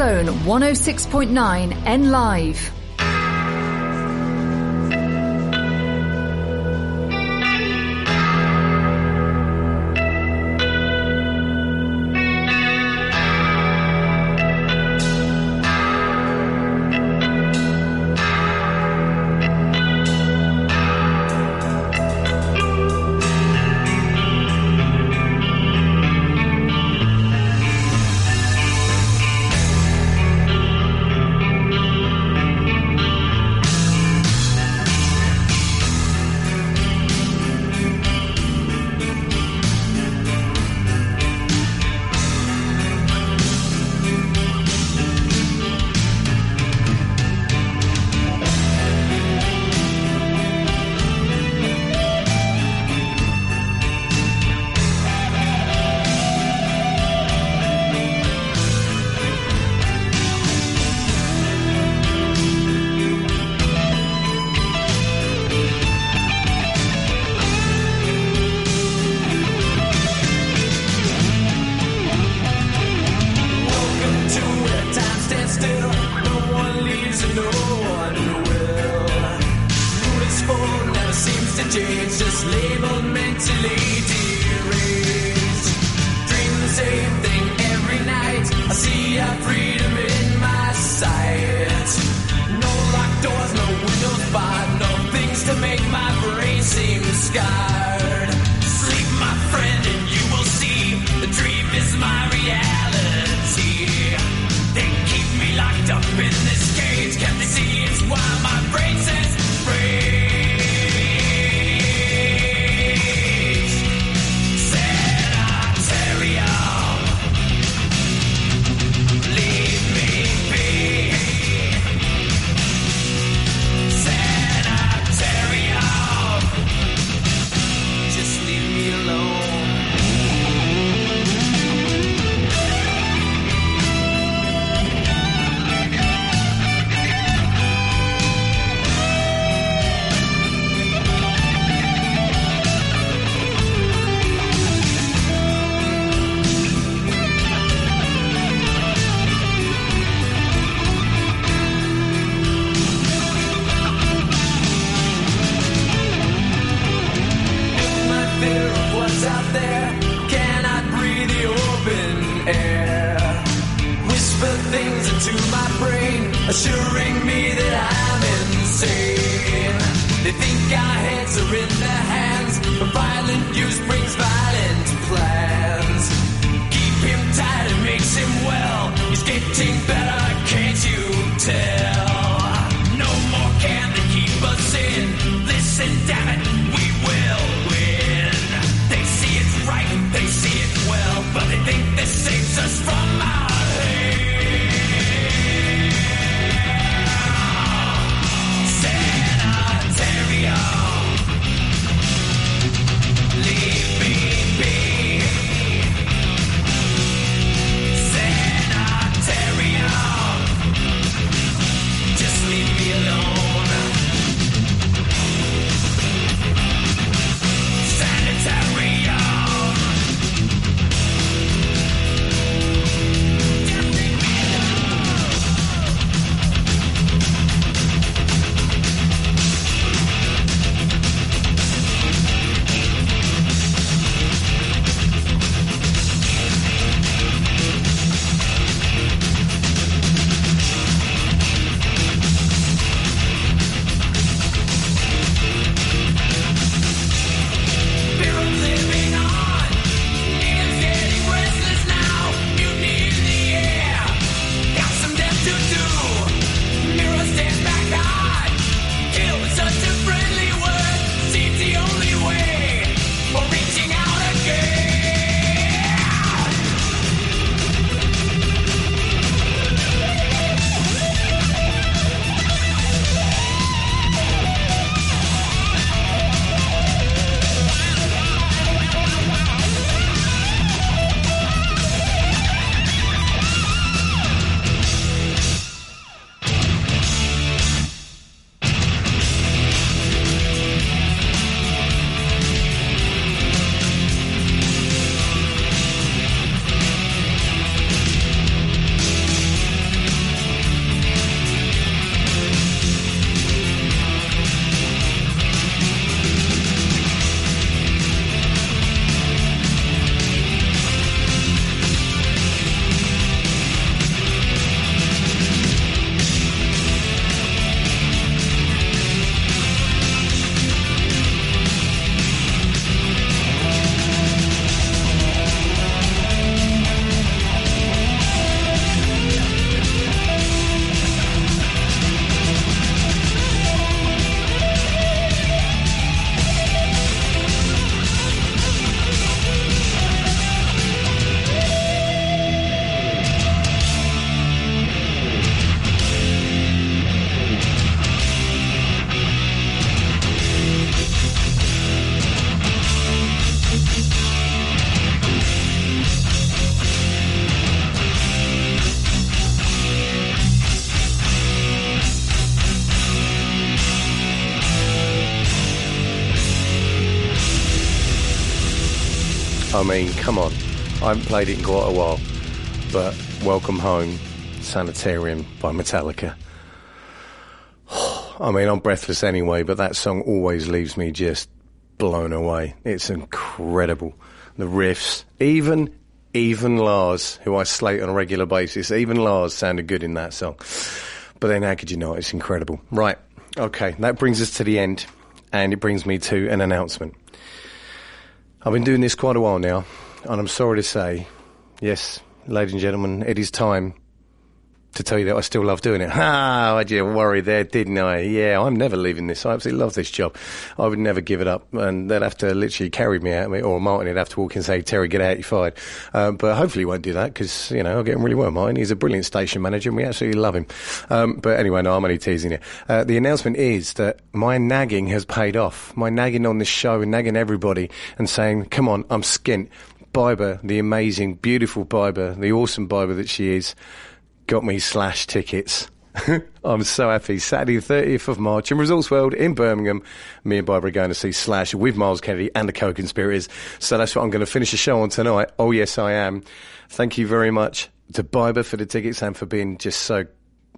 Zone 106.9 N Live. Mean, come on. I haven't played it in quite a while. But Welcome Home, Sanitarium by Metallica. I mean, I'm breathless anyway, but that song always leaves me just blown away. It's incredible. The riffs, even even Lars, who I slate on a regular basis, even Lars sounded good in that song. But then how could you not? It's incredible. Right. Okay, that brings us to the end, and it brings me to an announcement. I've been doing this quite a while now, and I'm sorry to say, yes, ladies and gentlemen, it is time to tell you that I still love doing it. Ah, I you worried there, didn't I? Yeah, I'm never leaving this. I absolutely love this job. I would never give it up, and they'd have to literally carry me out, or Martin would have to walk and say, Terry, get out, you're fired. Um, but hopefully he won't do that, because, you know, I'll get on really well, Martin. He's a brilliant station manager, and we absolutely love him. Um, but anyway, no, I'm only teasing you. Uh, the announcement is that my nagging has paid off. My nagging on this show and nagging everybody and saying, come on, I'm skint. Biber, the amazing, beautiful Biber, the awesome Biber that she is, got me slash tickets. I'm so happy. Saturday, the 30th of March in Resorts World in Birmingham. Me and Barbara are going to see Slash with Myles Kennedy and the Co-Conspirators. So that's what I'm going to finish the show on tonight. Oh, yes, I am. Thank you very much to Biber for the tickets and for being just so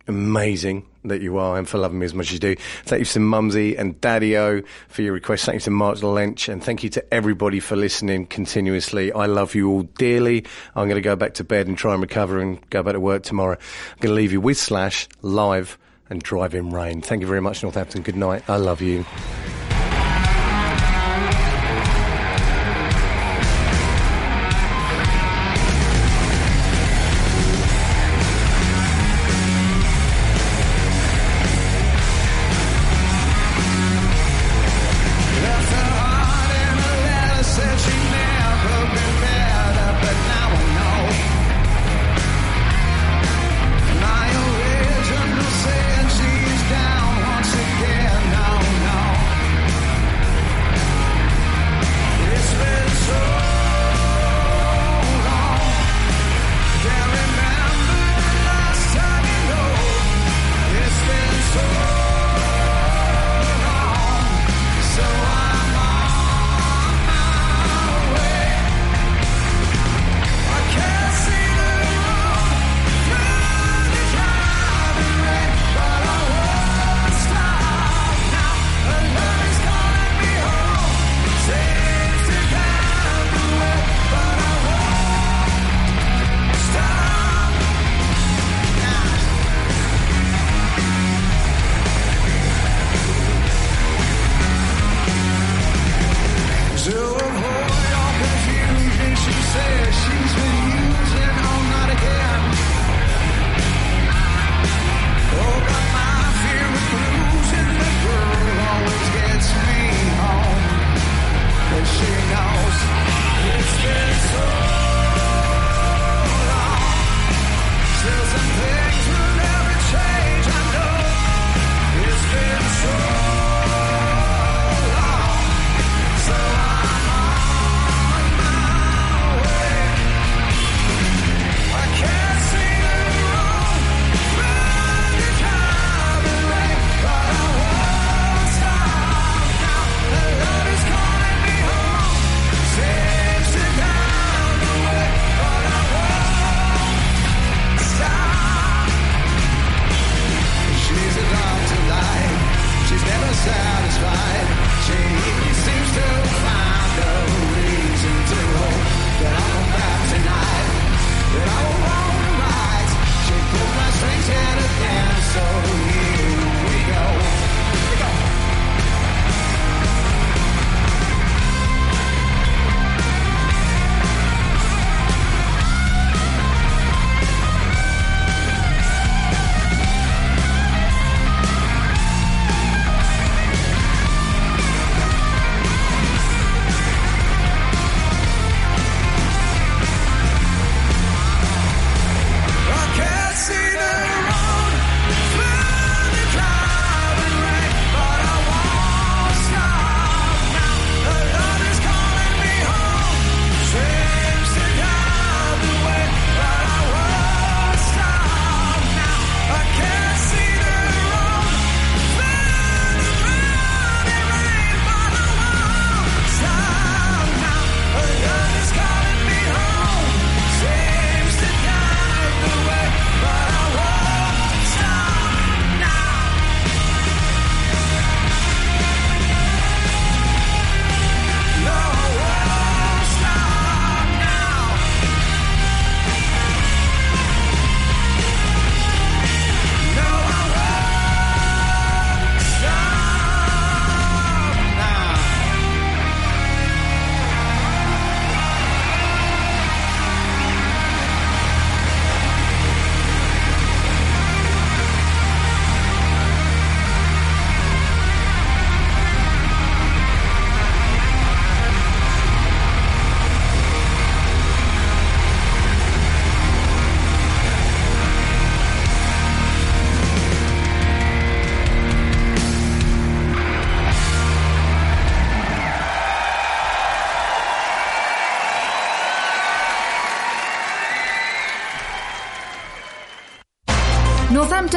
amazing that you are and for loving me as much as you do. Thank you to Mumsy and Daddy O for your request. Thank you to Mark Lynch and thank you to everybody for listening continuously. I love you all dearly. I'm going to go back to bed and try and recover and go back to work tomorrow. I'm going to leave you with Slash live and Driving Rain. Thank you very much, Northampton. Good night. I love you.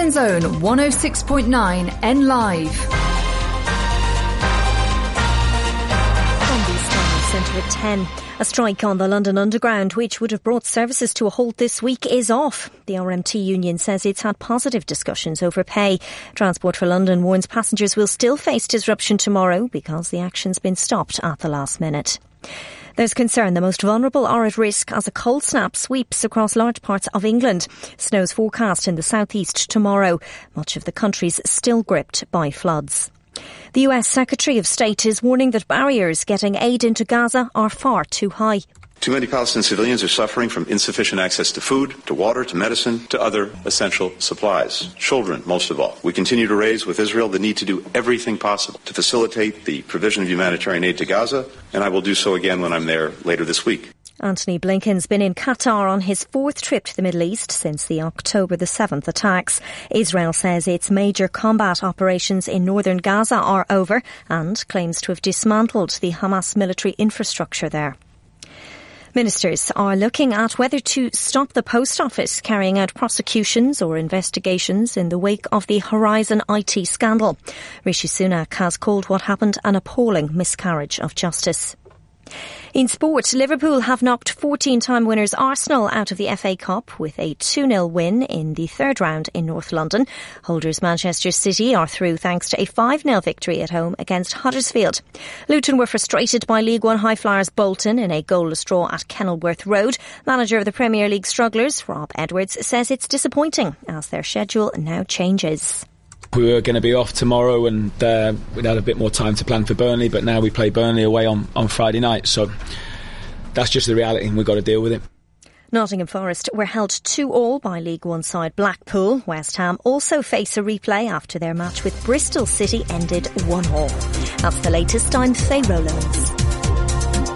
Northampton's own 106.9 N Live. Centre at 10. A strike on the London Underground, which would have brought services to a halt this week, is off. The RMT union says it's had positive discussions over pay. Transport for London warns passengers will still face disruption tomorrow because the action's been stopped at the last minute. There's concern the most vulnerable are at risk as a cold snap sweeps across large parts of England. Snow's forecast in the southeast tomorrow. Much of the country's still gripped by floods. The US Secretary of State is warning that barriers getting aid into Gaza are far too high. Too many Palestinian civilians are suffering from insufficient access to food, to water, to medicine, to other essential supplies. Children, most of all. We continue to raise with Israel the need to do everything possible to facilitate the provision of humanitarian aid to Gaza, and I will do so again when I'm there later this week. Antony Blinken's been in Qatar on his fourth trip to the Middle East since the October the 7th attacks. Israel says its major combat operations in northern Gaza are over and claims to have dismantled the Hamas military infrastructure there. Ministers are looking at whether to stop the post office carrying out prosecutions or investigations in the wake of the Horizon IT scandal. Rishi Sunak has called what happened an appalling miscarriage of justice. In sport, Liverpool have knocked 14-time winners Arsenal out of the FA Cup with a 2-0 win in the third round in North London. Holders Manchester City are through thanks to a 5-0 victory at home against Huddersfield. Luton were frustrated by League One high flyers Bolton in a goalless draw at Kenilworth Road. Manager of the Premier League strugglers, Rob Edwards, says it's disappointing as their schedule now changes. We were going to be off tomorrow and uh, we'd had a bit more time to plan for Burnley, but now we play Burnley away on, on Friday night. So that's just the reality and we've got to deal with it. Nottingham Forest were held 2 all by League One side Blackpool. West Ham also face a replay after their match with Bristol City ended 1 all. That's the latest. I'm Faye Rowlands.